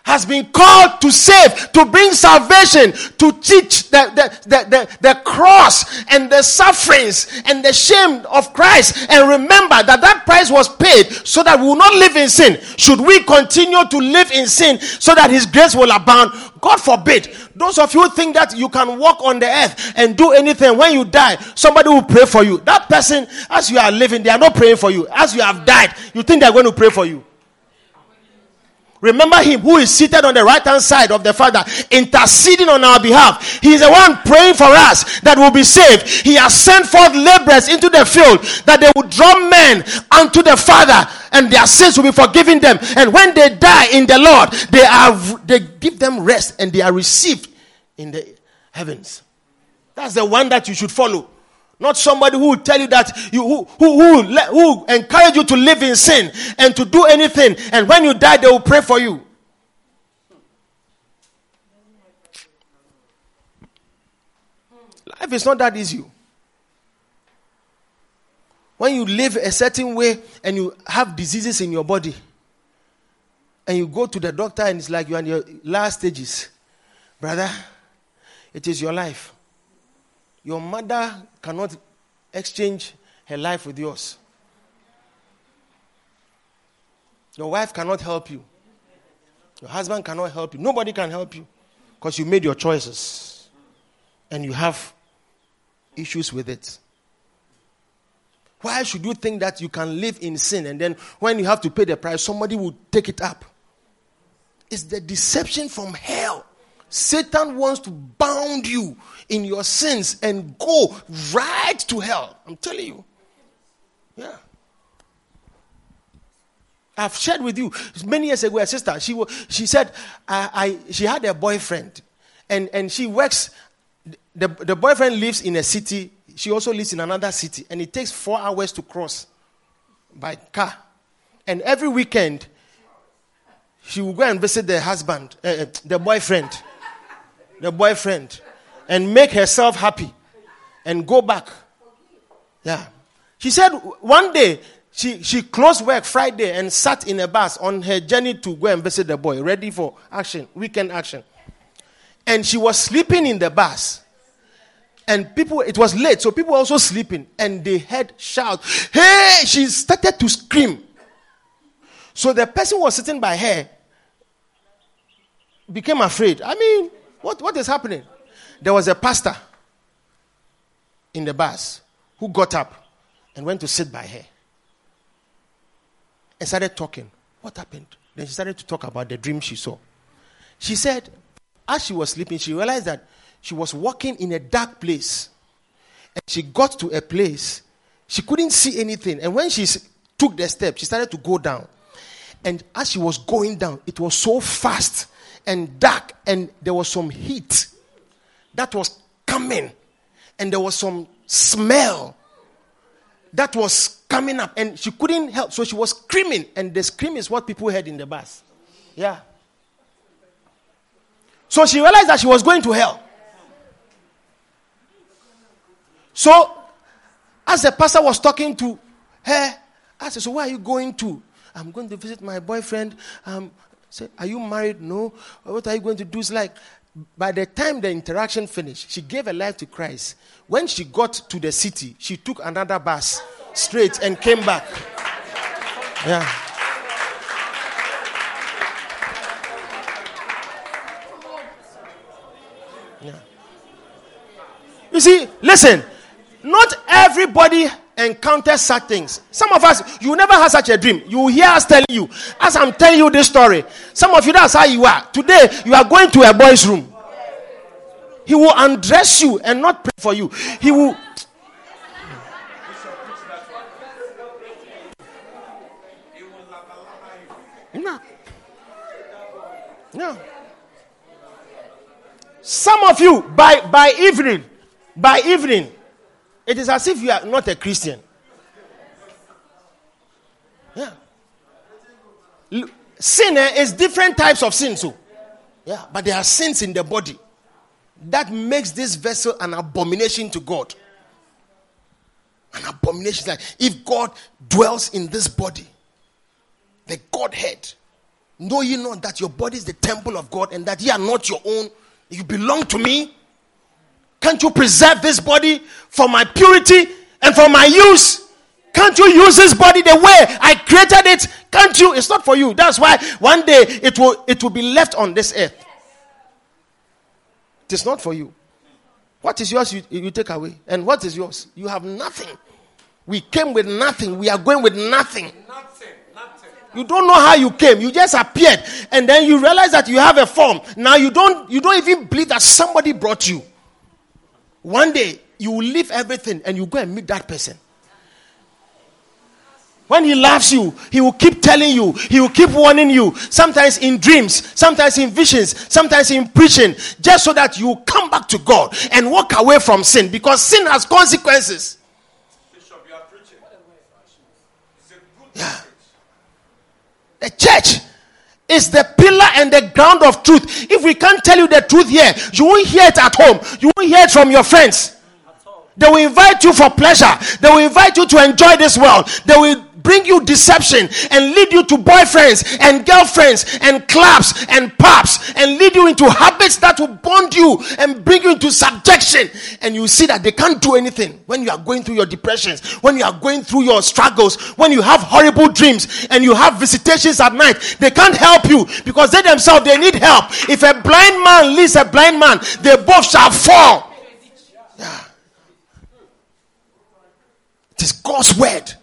has been called to save, to bring salvation, to teach the, the, the, the, the cross and the sufferings and the shame of Christ. And remember that that price was paid so that we will not live in sin. Should we continue to live in sin so that His grace will abound? God forbid. Those of you think that you can walk on the earth and do anything when you die, somebody will pray for you. That person, as you are living, they are not praying for you. As you have died, you think they are going to pray for you. Remember him who is seated on the right hand side of the Father, interceding on our behalf. He is the one praying for us that will be saved. He has sent forth laborers into the field that they will draw men unto the Father and their sins will be forgiven them. And when they die in the Lord, they are they give them rest and they are received in the heavens. That's the one that you should follow. Not somebody who will tell you that you who who, who, who encourage you to live in sin and to do anything, and when you die, they will pray for you. Life is not that easy. When you live a certain way and you have diseases in your body, and you go to the doctor and it's like you're in your last stages, brother, it is your life. Your mother cannot exchange her life with yours. Your wife cannot help you. Your husband cannot help you. Nobody can help you because you made your choices and you have issues with it. Why should you think that you can live in sin and then when you have to pay the price, somebody will take it up? It's the deception from hell. Satan wants to bound you in your sins and go right to hell. I'm telling you. Yeah. I've shared with you many years ago. A sister, she she said, I, I she had a boyfriend, and and she works. The the boyfriend lives in a city. She also lives in another city, and it takes four hours to cross by car. And every weekend, she will go and visit the husband, uh, the boyfriend the boyfriend and make herself happy and go back. Yeah. She said one day She, she closed work Friday and sat in a bus on her journey to go and visit the boy, ready for action, weekend action. And she was sleeping in the bus. And people, it was late, so people were also sleeping. And they heard shout, Hey! She started to scream. So the person was sitting by her became afraid. I mean, what, what is happening? There was a pastor in the bus who got up and went to sit by her and started talking. What happened? Then she started to talk about the dream she saw. She said, as she was sleeping, she realized that she was walking in a dark place. And she got to a place, she couldn't see anything. And when she took the step, she started to go down. And as she was going down, it was so fast and dark, and there was some heat that was coming, and there was some smell that was coming up, and she couldn't help, so she was screaming, and the scream is what people heard in the bus. Yeah. So she realized that she was going to hell. So, as the pastor was talking to her, I said, So, where are you going to? I'm going to visit my boyfriend. Um, say, Are you married? No. What are you going to do? It's like, by the time the interaction finished, she gave her life to Christ. When she got to the city, she took another bus straight and came back. Yeah. Yeah. You see, listen, not everybody encounters such things. Some of us, you never had such a dream. You hear us telling you, as I'm telling you this story. Some of you, that's how you are. Today, you are going to a boy's room. He will undress you and not pray for you. He will. No. No. Some of you, by, by evening, by evening, it is as if you are not a Christian. Yeah. Sin eh, is different types of sin, so yeah, but there are sins in the body that makes this vessel an abomination to God. An abomination. Like if God dwells in this body, the Godhead, know ye not that your body is the temple of God and that ye are not your own, you belong to me. Can't you preserve this body for my purity and for my use? Can't you use this body the way I created it? Can't you? It's not for you. That's why one day it will it will be left on this earth. It is not for you. What is yours, you, you take away. And what is yours? You have nothing. We came with nothing. We are going with nothing. Nothing. Nothing. You don't know how you came. You just appeared. And then you realize that you have a form. Now you don't you don't even believe that somebody brought you. One day, you will leave everything and you go and meet that person. When he loves you, he will keep telling you, he will keep warning you, sometimes in dreams, sometimes in visions, sometimes in preaching, just so that you come back to God and walk away from sin because sin has consequences. Yeah. The church is the pillar and the ground of truth. If we can't tell you the truth here, you won't hear it at home. You won't hear it from your friends. They will invite you for pleasure. They will invite you to enjoy this world. They will bring you deception and lead you to boyfriends and girlfriends and clubs and pubs and lead you into habits that will bond you and bring you into subjection. And you see that they can't do anything when you are going through your depressions, when you are going through your struggles, when you have horrible dreams and you have visitations at night. They can't help you because they themselves they need help. If a blind man leads a blind man, they both shall fall. Yeah. It is God's word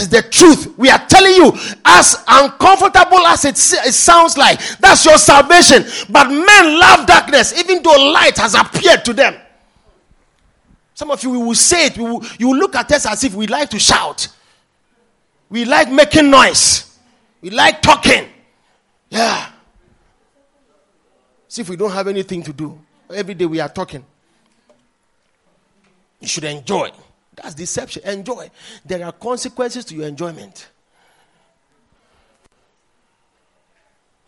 is the truth. We are telling you, as uncomfortable as it, it sounds like, that's your salvation. But men love darkness, even though light has appeared to them. Some of you will say it, will, you will look at us as if we like to shout. We like making noise. We like talking. Yeah. See if we don't have anything to do. Every day we are talking. You should enjoy. That's deception. Enjoy. There are consequences to your enjoyment.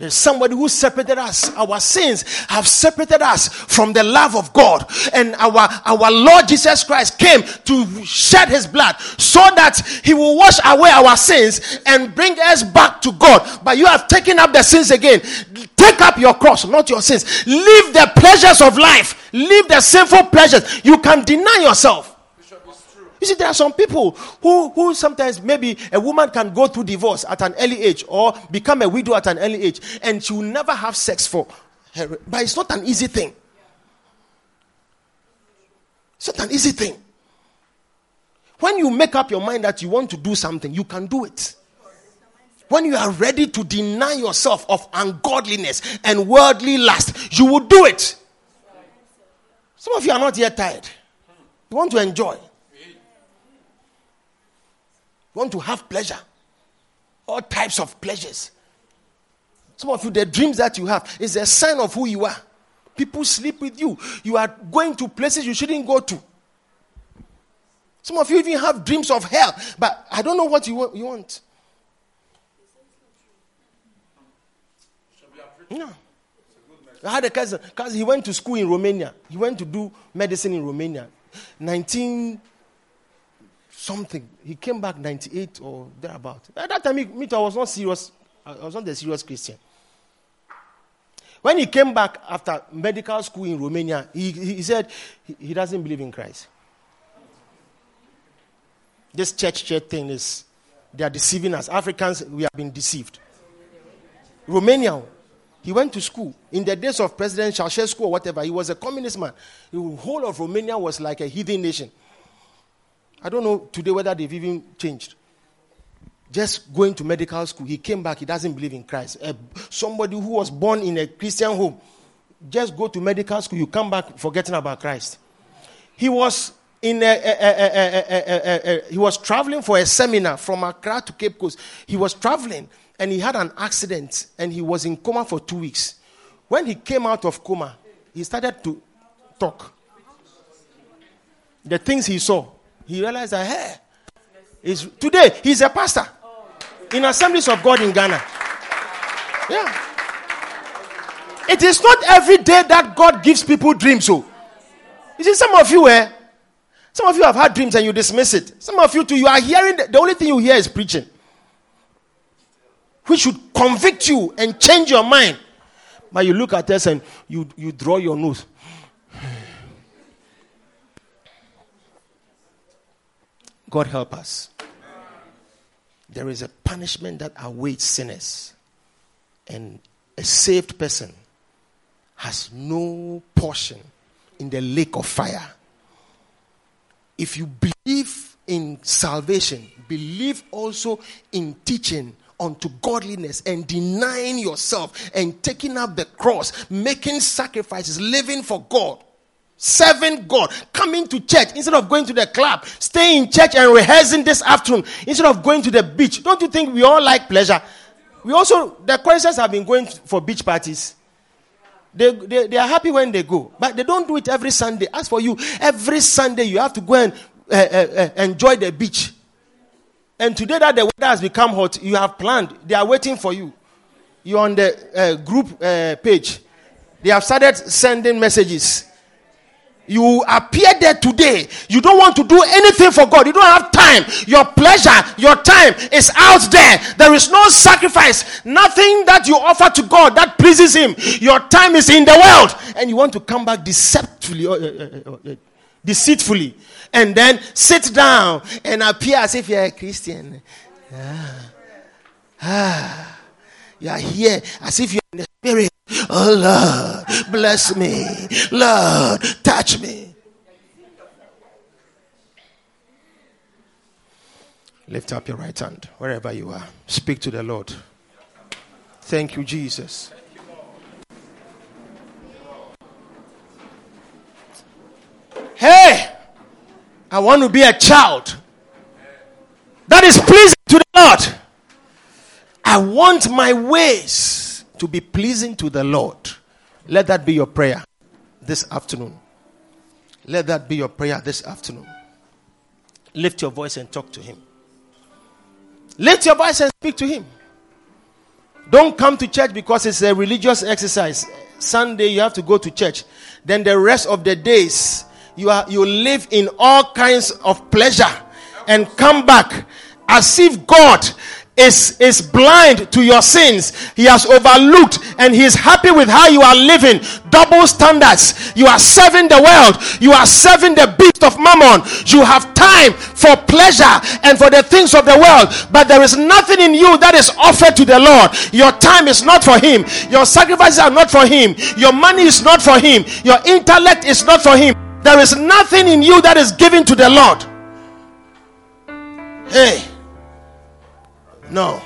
There's somebody who separated us. Our sins have separated us from the love of God. And our, our Lord Jesus Christ came to shed his blood so that he will wash away our sins and bring us back to God. But you have taken up the sins again. Take up your cross, not your sins. Leave the pleasures of life. Leave the sinful pleasures. You can deny yourself. You see, there are some people who, who sometimes maybe a woman can go through divorce at an early age or become a widow at an early age and she will never have sex for her. But it's not an easy thing. It's not an easy thing. When you make up your mind that you want to do something, you can do it. When you are ready to deny yourself of ungodliness and worldly lust, you will do it. Some of you are not yet tired. You want to enjoy want to have pleasure, all types of pleasures. Some of you, the dreams that you have is a sign of who you are. People sleep with you. You are going to places you shouldn't go to. Some of you even have dreams of hell, but I don't know what you want. You want. No. I had a cousin, because he went to school in Romania. He went to do medicine in Romania. 19 something. He came back 98 or thereabout. At that time, me, I was not serious. I was not a serious Christian. When he came back after medical school in Romania, he, he said he, he doesn't believe in Christ. This church church thing is, they are deceiving us. Africans, we have been deceived. Romania, he went to school. In the days of President Ceausescu or whatever, he was a communist man. The whole of Romania was like a heathen nation. I don't know today whether they've even changed. Just going to medical school, he came back, he doesn't believe in Christ. Uh, somebody who was born in a Christian home, just go to medical school, you come back forgetting about Christ. He was in a, a, a, he was traveling for a seminar from Accra to Cape Coast. He was traveling and he had an accident and he was in coma for two weeks. When he came out of coma, he started to talk. The things he saw, he realized that, hey, is today he's a pastor in Assemblies of God in Ghana. Yeah. It is not every day that God gives people dreams. So, oh. you see, some of you, eh, some of you have had dreams and you dismiss it. Some of you too, you are hearing the, the only thing you hear is preaching, which should convict you and change your mind. But you look at us and you, you draw your nose. God help us. There is a punishment that awaits sinners, and a saved person has no portion in the lake of fire. If you believe in salvation, believe also in teaching unto godliness and denying yourself and taking up the cross, making sacrifices, living for God serving God, coming to church instead of going to the club, staying in church and rehearsing this afternoon instead of going to the beach. Don't you think we all like pleasure? We also, the Christians have been going for beach parties. They, they, they, are happy when they go, but they don't do it every Sunday. As for you, every Sunday you have to go and uh, uh, uh, enjoy the beach. And today that the weather has become hot, you have planned. They are waiting for you. You're on the group page. They have started sending messages you appear there today. You don't want to do anything for God. You don't have time. Your pleasure, your time is out there. There is no sacrifice. Nothing that you offer to God that pleases Him. Your time is in the world. And you want to come back deceptively, uh, uh, uh, deceitfully, and then sit down and appear as if you're a Christian. Ah. Ah. You are here as if you're in the spirit. Oh Lord, bless me. Lord, touch me. Lift up your right hand wherever you are. Speak to the Lord. Thank you, Jesus. Hey, I want to be a child that is pleasing to the Lord. I want my ways to be pleasing to the Lord. Let that be your prayer this afternoon. Let that be your prayer this afternoon. Lift your voice and talk to Him. Lift your voice and speak to Him. Don't come to church because it's a religious exercise. Sunday you have to go to church. Then the rest of the days you are you live in all kinds of pleasure and come back as if God is, is blind to your sins. He has overlooked and he is happy with how you are living. Double standards. You are serving the world. You are serving the beast of mammon. You have time for pleasure and for the things of the world. But there is nothing in you that is offered to the Lord. Your time is not for him. Your sacrifices are not for him. Your money is not for him. Your intellect is not for him. There is nothing in you that is given to the Lord. Hey. No.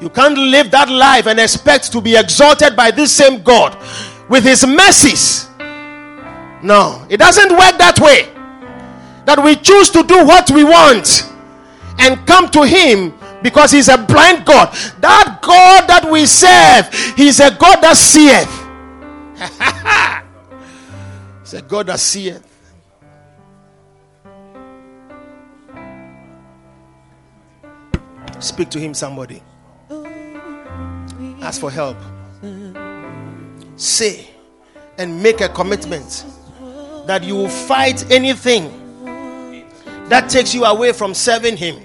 You can't live that life and expect to be exalted by this same God with his mercies. No, it doesn't work that way. That we choose to do what we want and come to him because he's a blind God. That God that we serve, he's a God that seeth. he's a God that seeth. Speak to him, somebody. Ask for help. Say and make a commitment that you will fight anything that takes you away from serving him,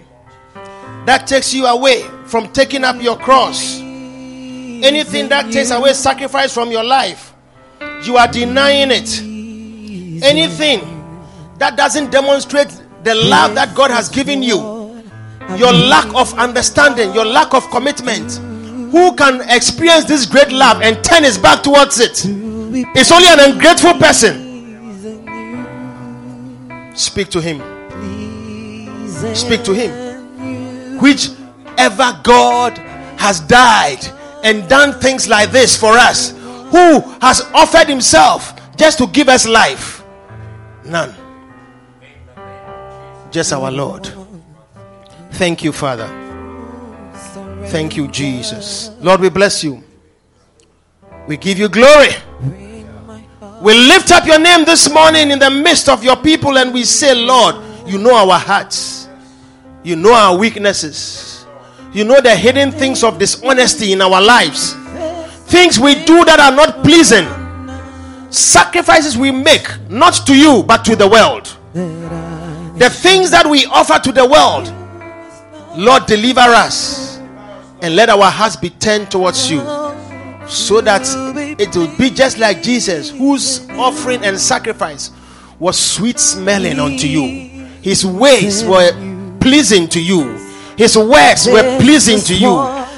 that takes you away from taking up your cross, anything that takes away sacrifice from your life. You are denying it. Anything that doesn't demonstrate the love that God has given you your lack of understanding, your lack of commitment. Who can experience this great love and turn his back towards it? It's only an ungrateful person. Speak to him. Speak to him. Whichever God has died and done things like this for us, who has offered himself just to give us life? None. Just our Lord. Thank you, Father. Thank you, Jesus. Lord, we bless you. We give you glory. We lift up your name this morning in the midst of your people and we say, Lord, you know our hearts, you know our weaknesses, you know the hidden things of dishonesty in our lives, things we do that are not pleasing, sacrifices we make not to you but to the world, the things that we offer to the world Lord, deliver us and let our hearts be turned towards you so that it will be just like Jesus, whose offering and sacrifice was sweet smelling unto you. His ways were pleasing to you, his words were pleasing to you.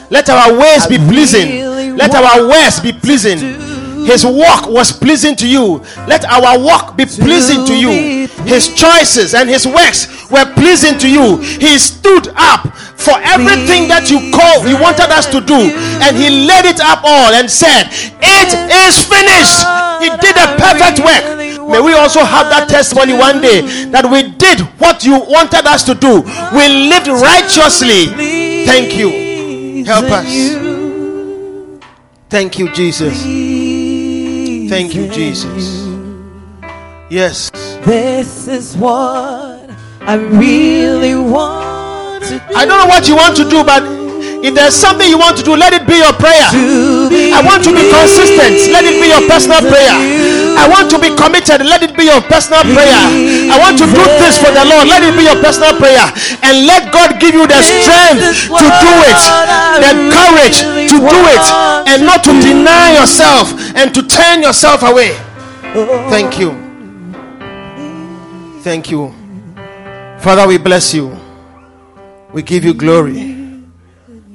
Let our ways be pleasing, let our words be pleasing his walk was pleasing to you. Let our walk be pleasing to you. His choices and his works were pleasing to you. He stood up for everything that you called, you wanted us to do, and he laid it up all and said, It is finished. He did a perfect work. May we also have that testimony one day that we did what you wanted us to do. We lived righteously. Thank you. Help us. Thank you, Jesus. Thank you, Jesus. Yes. This is what I really want to do. I don't know what you want to do, but if there's something you want to do, let it be your prayer. I want to be consistent. Let it be your personal prayer. I want to be committed. Let it be your personal prayer. I want to do this for the Lord. Let it be your personal prayer. And let God give you the strength to do it, the courage to do it, and not to deny yourself and to turn yourself away. Thank you. Thank you. Father, we bless you. We give you glory.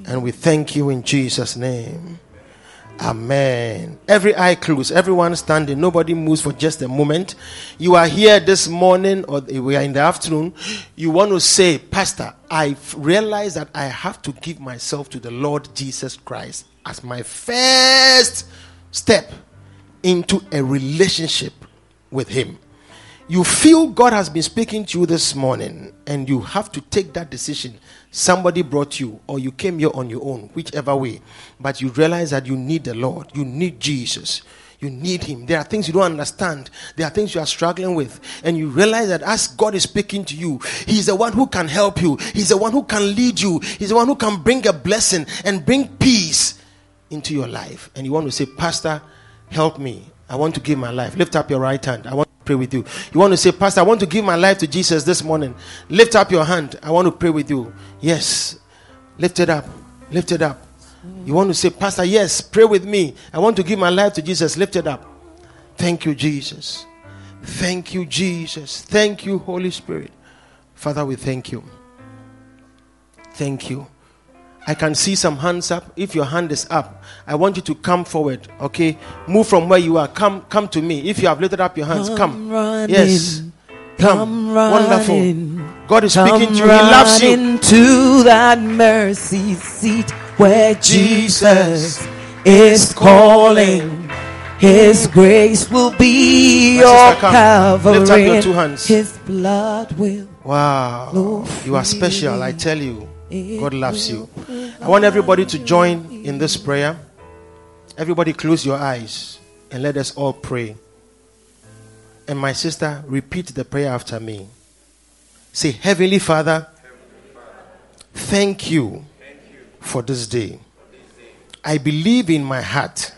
And we thank you in Jesus' name. Amen. Every eye closed, everyone standing, nobody moves for just a moment. You are here this morning or we are in the afternoon. You want to say, Pastor, I realize that I have to give myself to the Lord Jesus Christ as my first step into a relationship with Him. You feel God has been speaking to you this morning, and you have to take that decision. Somebody brought you, or you came here on your own, whichever way, but you realize that you need the Lord, you need Jesus You need Him. There are things you don't understand. There are things you are struggling with. And you realize that as God is speaking to you, He's the one who can help you. He's the one who can lead you. He's the one who can bring a blessing and bring peace into your life. And you want to say, Pastor, help me. I want to give my life. Lift up your right hand. I want pray with you. You want to say, Pastor, I want to give my life to Jesus this morning. Lift up your hand. I want to pray with you. Yes. Lift it up. Lift it up. You want to say, Pastor, yes, pray with me. I want to give my life to Jesus. Lift it up. Thank you, Jesus. Thank you, Jesus. Thank you, Holy Spirit. Father, we thank you. Thank you. I can see some hands up. If your hand is up, I want you to come forward. Okay, move from where you are. Come, come to me. If you have lifted up your hands, come. running, Yes, come. come Wonderful. God is speaking to you. He loves you. running to that mercy seat where Jesus is calling. His grace will be My your sister, come. Lift up your covering. two hands. His blood will Wow, you are special. I tell you, God loves you. I want everybody to join in this prayer. Everybody, close your eyes and let us all pray. And my sister, repeat the prayer after me. Say, Heavenly Father, thank you for this day. I believe in my heart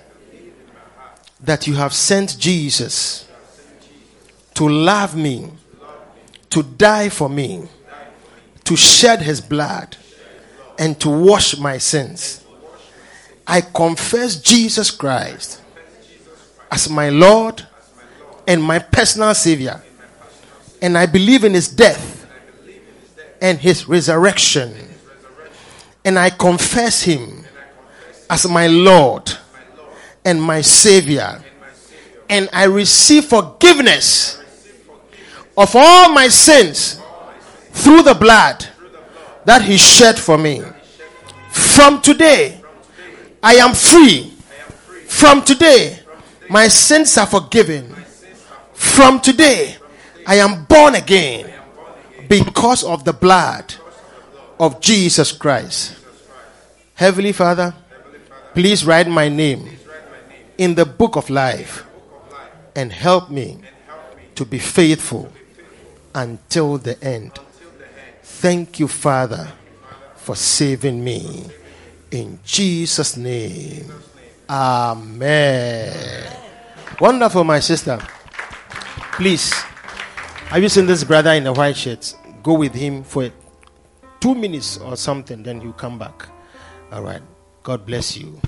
that you have sent Jesus to love me, to die for me, to shed his blood, and to wash my sins. I confess Jesus Christ as my Lord and my personal Savior. And I believe in his death and his resurrection. And I confess him as my Lord and my Savior. And I receive forgiveness of all my sins through the blood that he shed for me. From today, I am free. From today, my sins are forgiven. From today, I am born again because of the blood of Jesus Christ. Heavenly Father, please write my name in the book of life and help me to be faithful until the end. Thank you, Father, for saving me. In Jesus' name. Amen. Wonderful, my sister. Please, have you seen this brother in the white shirt? Go with him for two minutes or something, then you come back. All right. God bless you.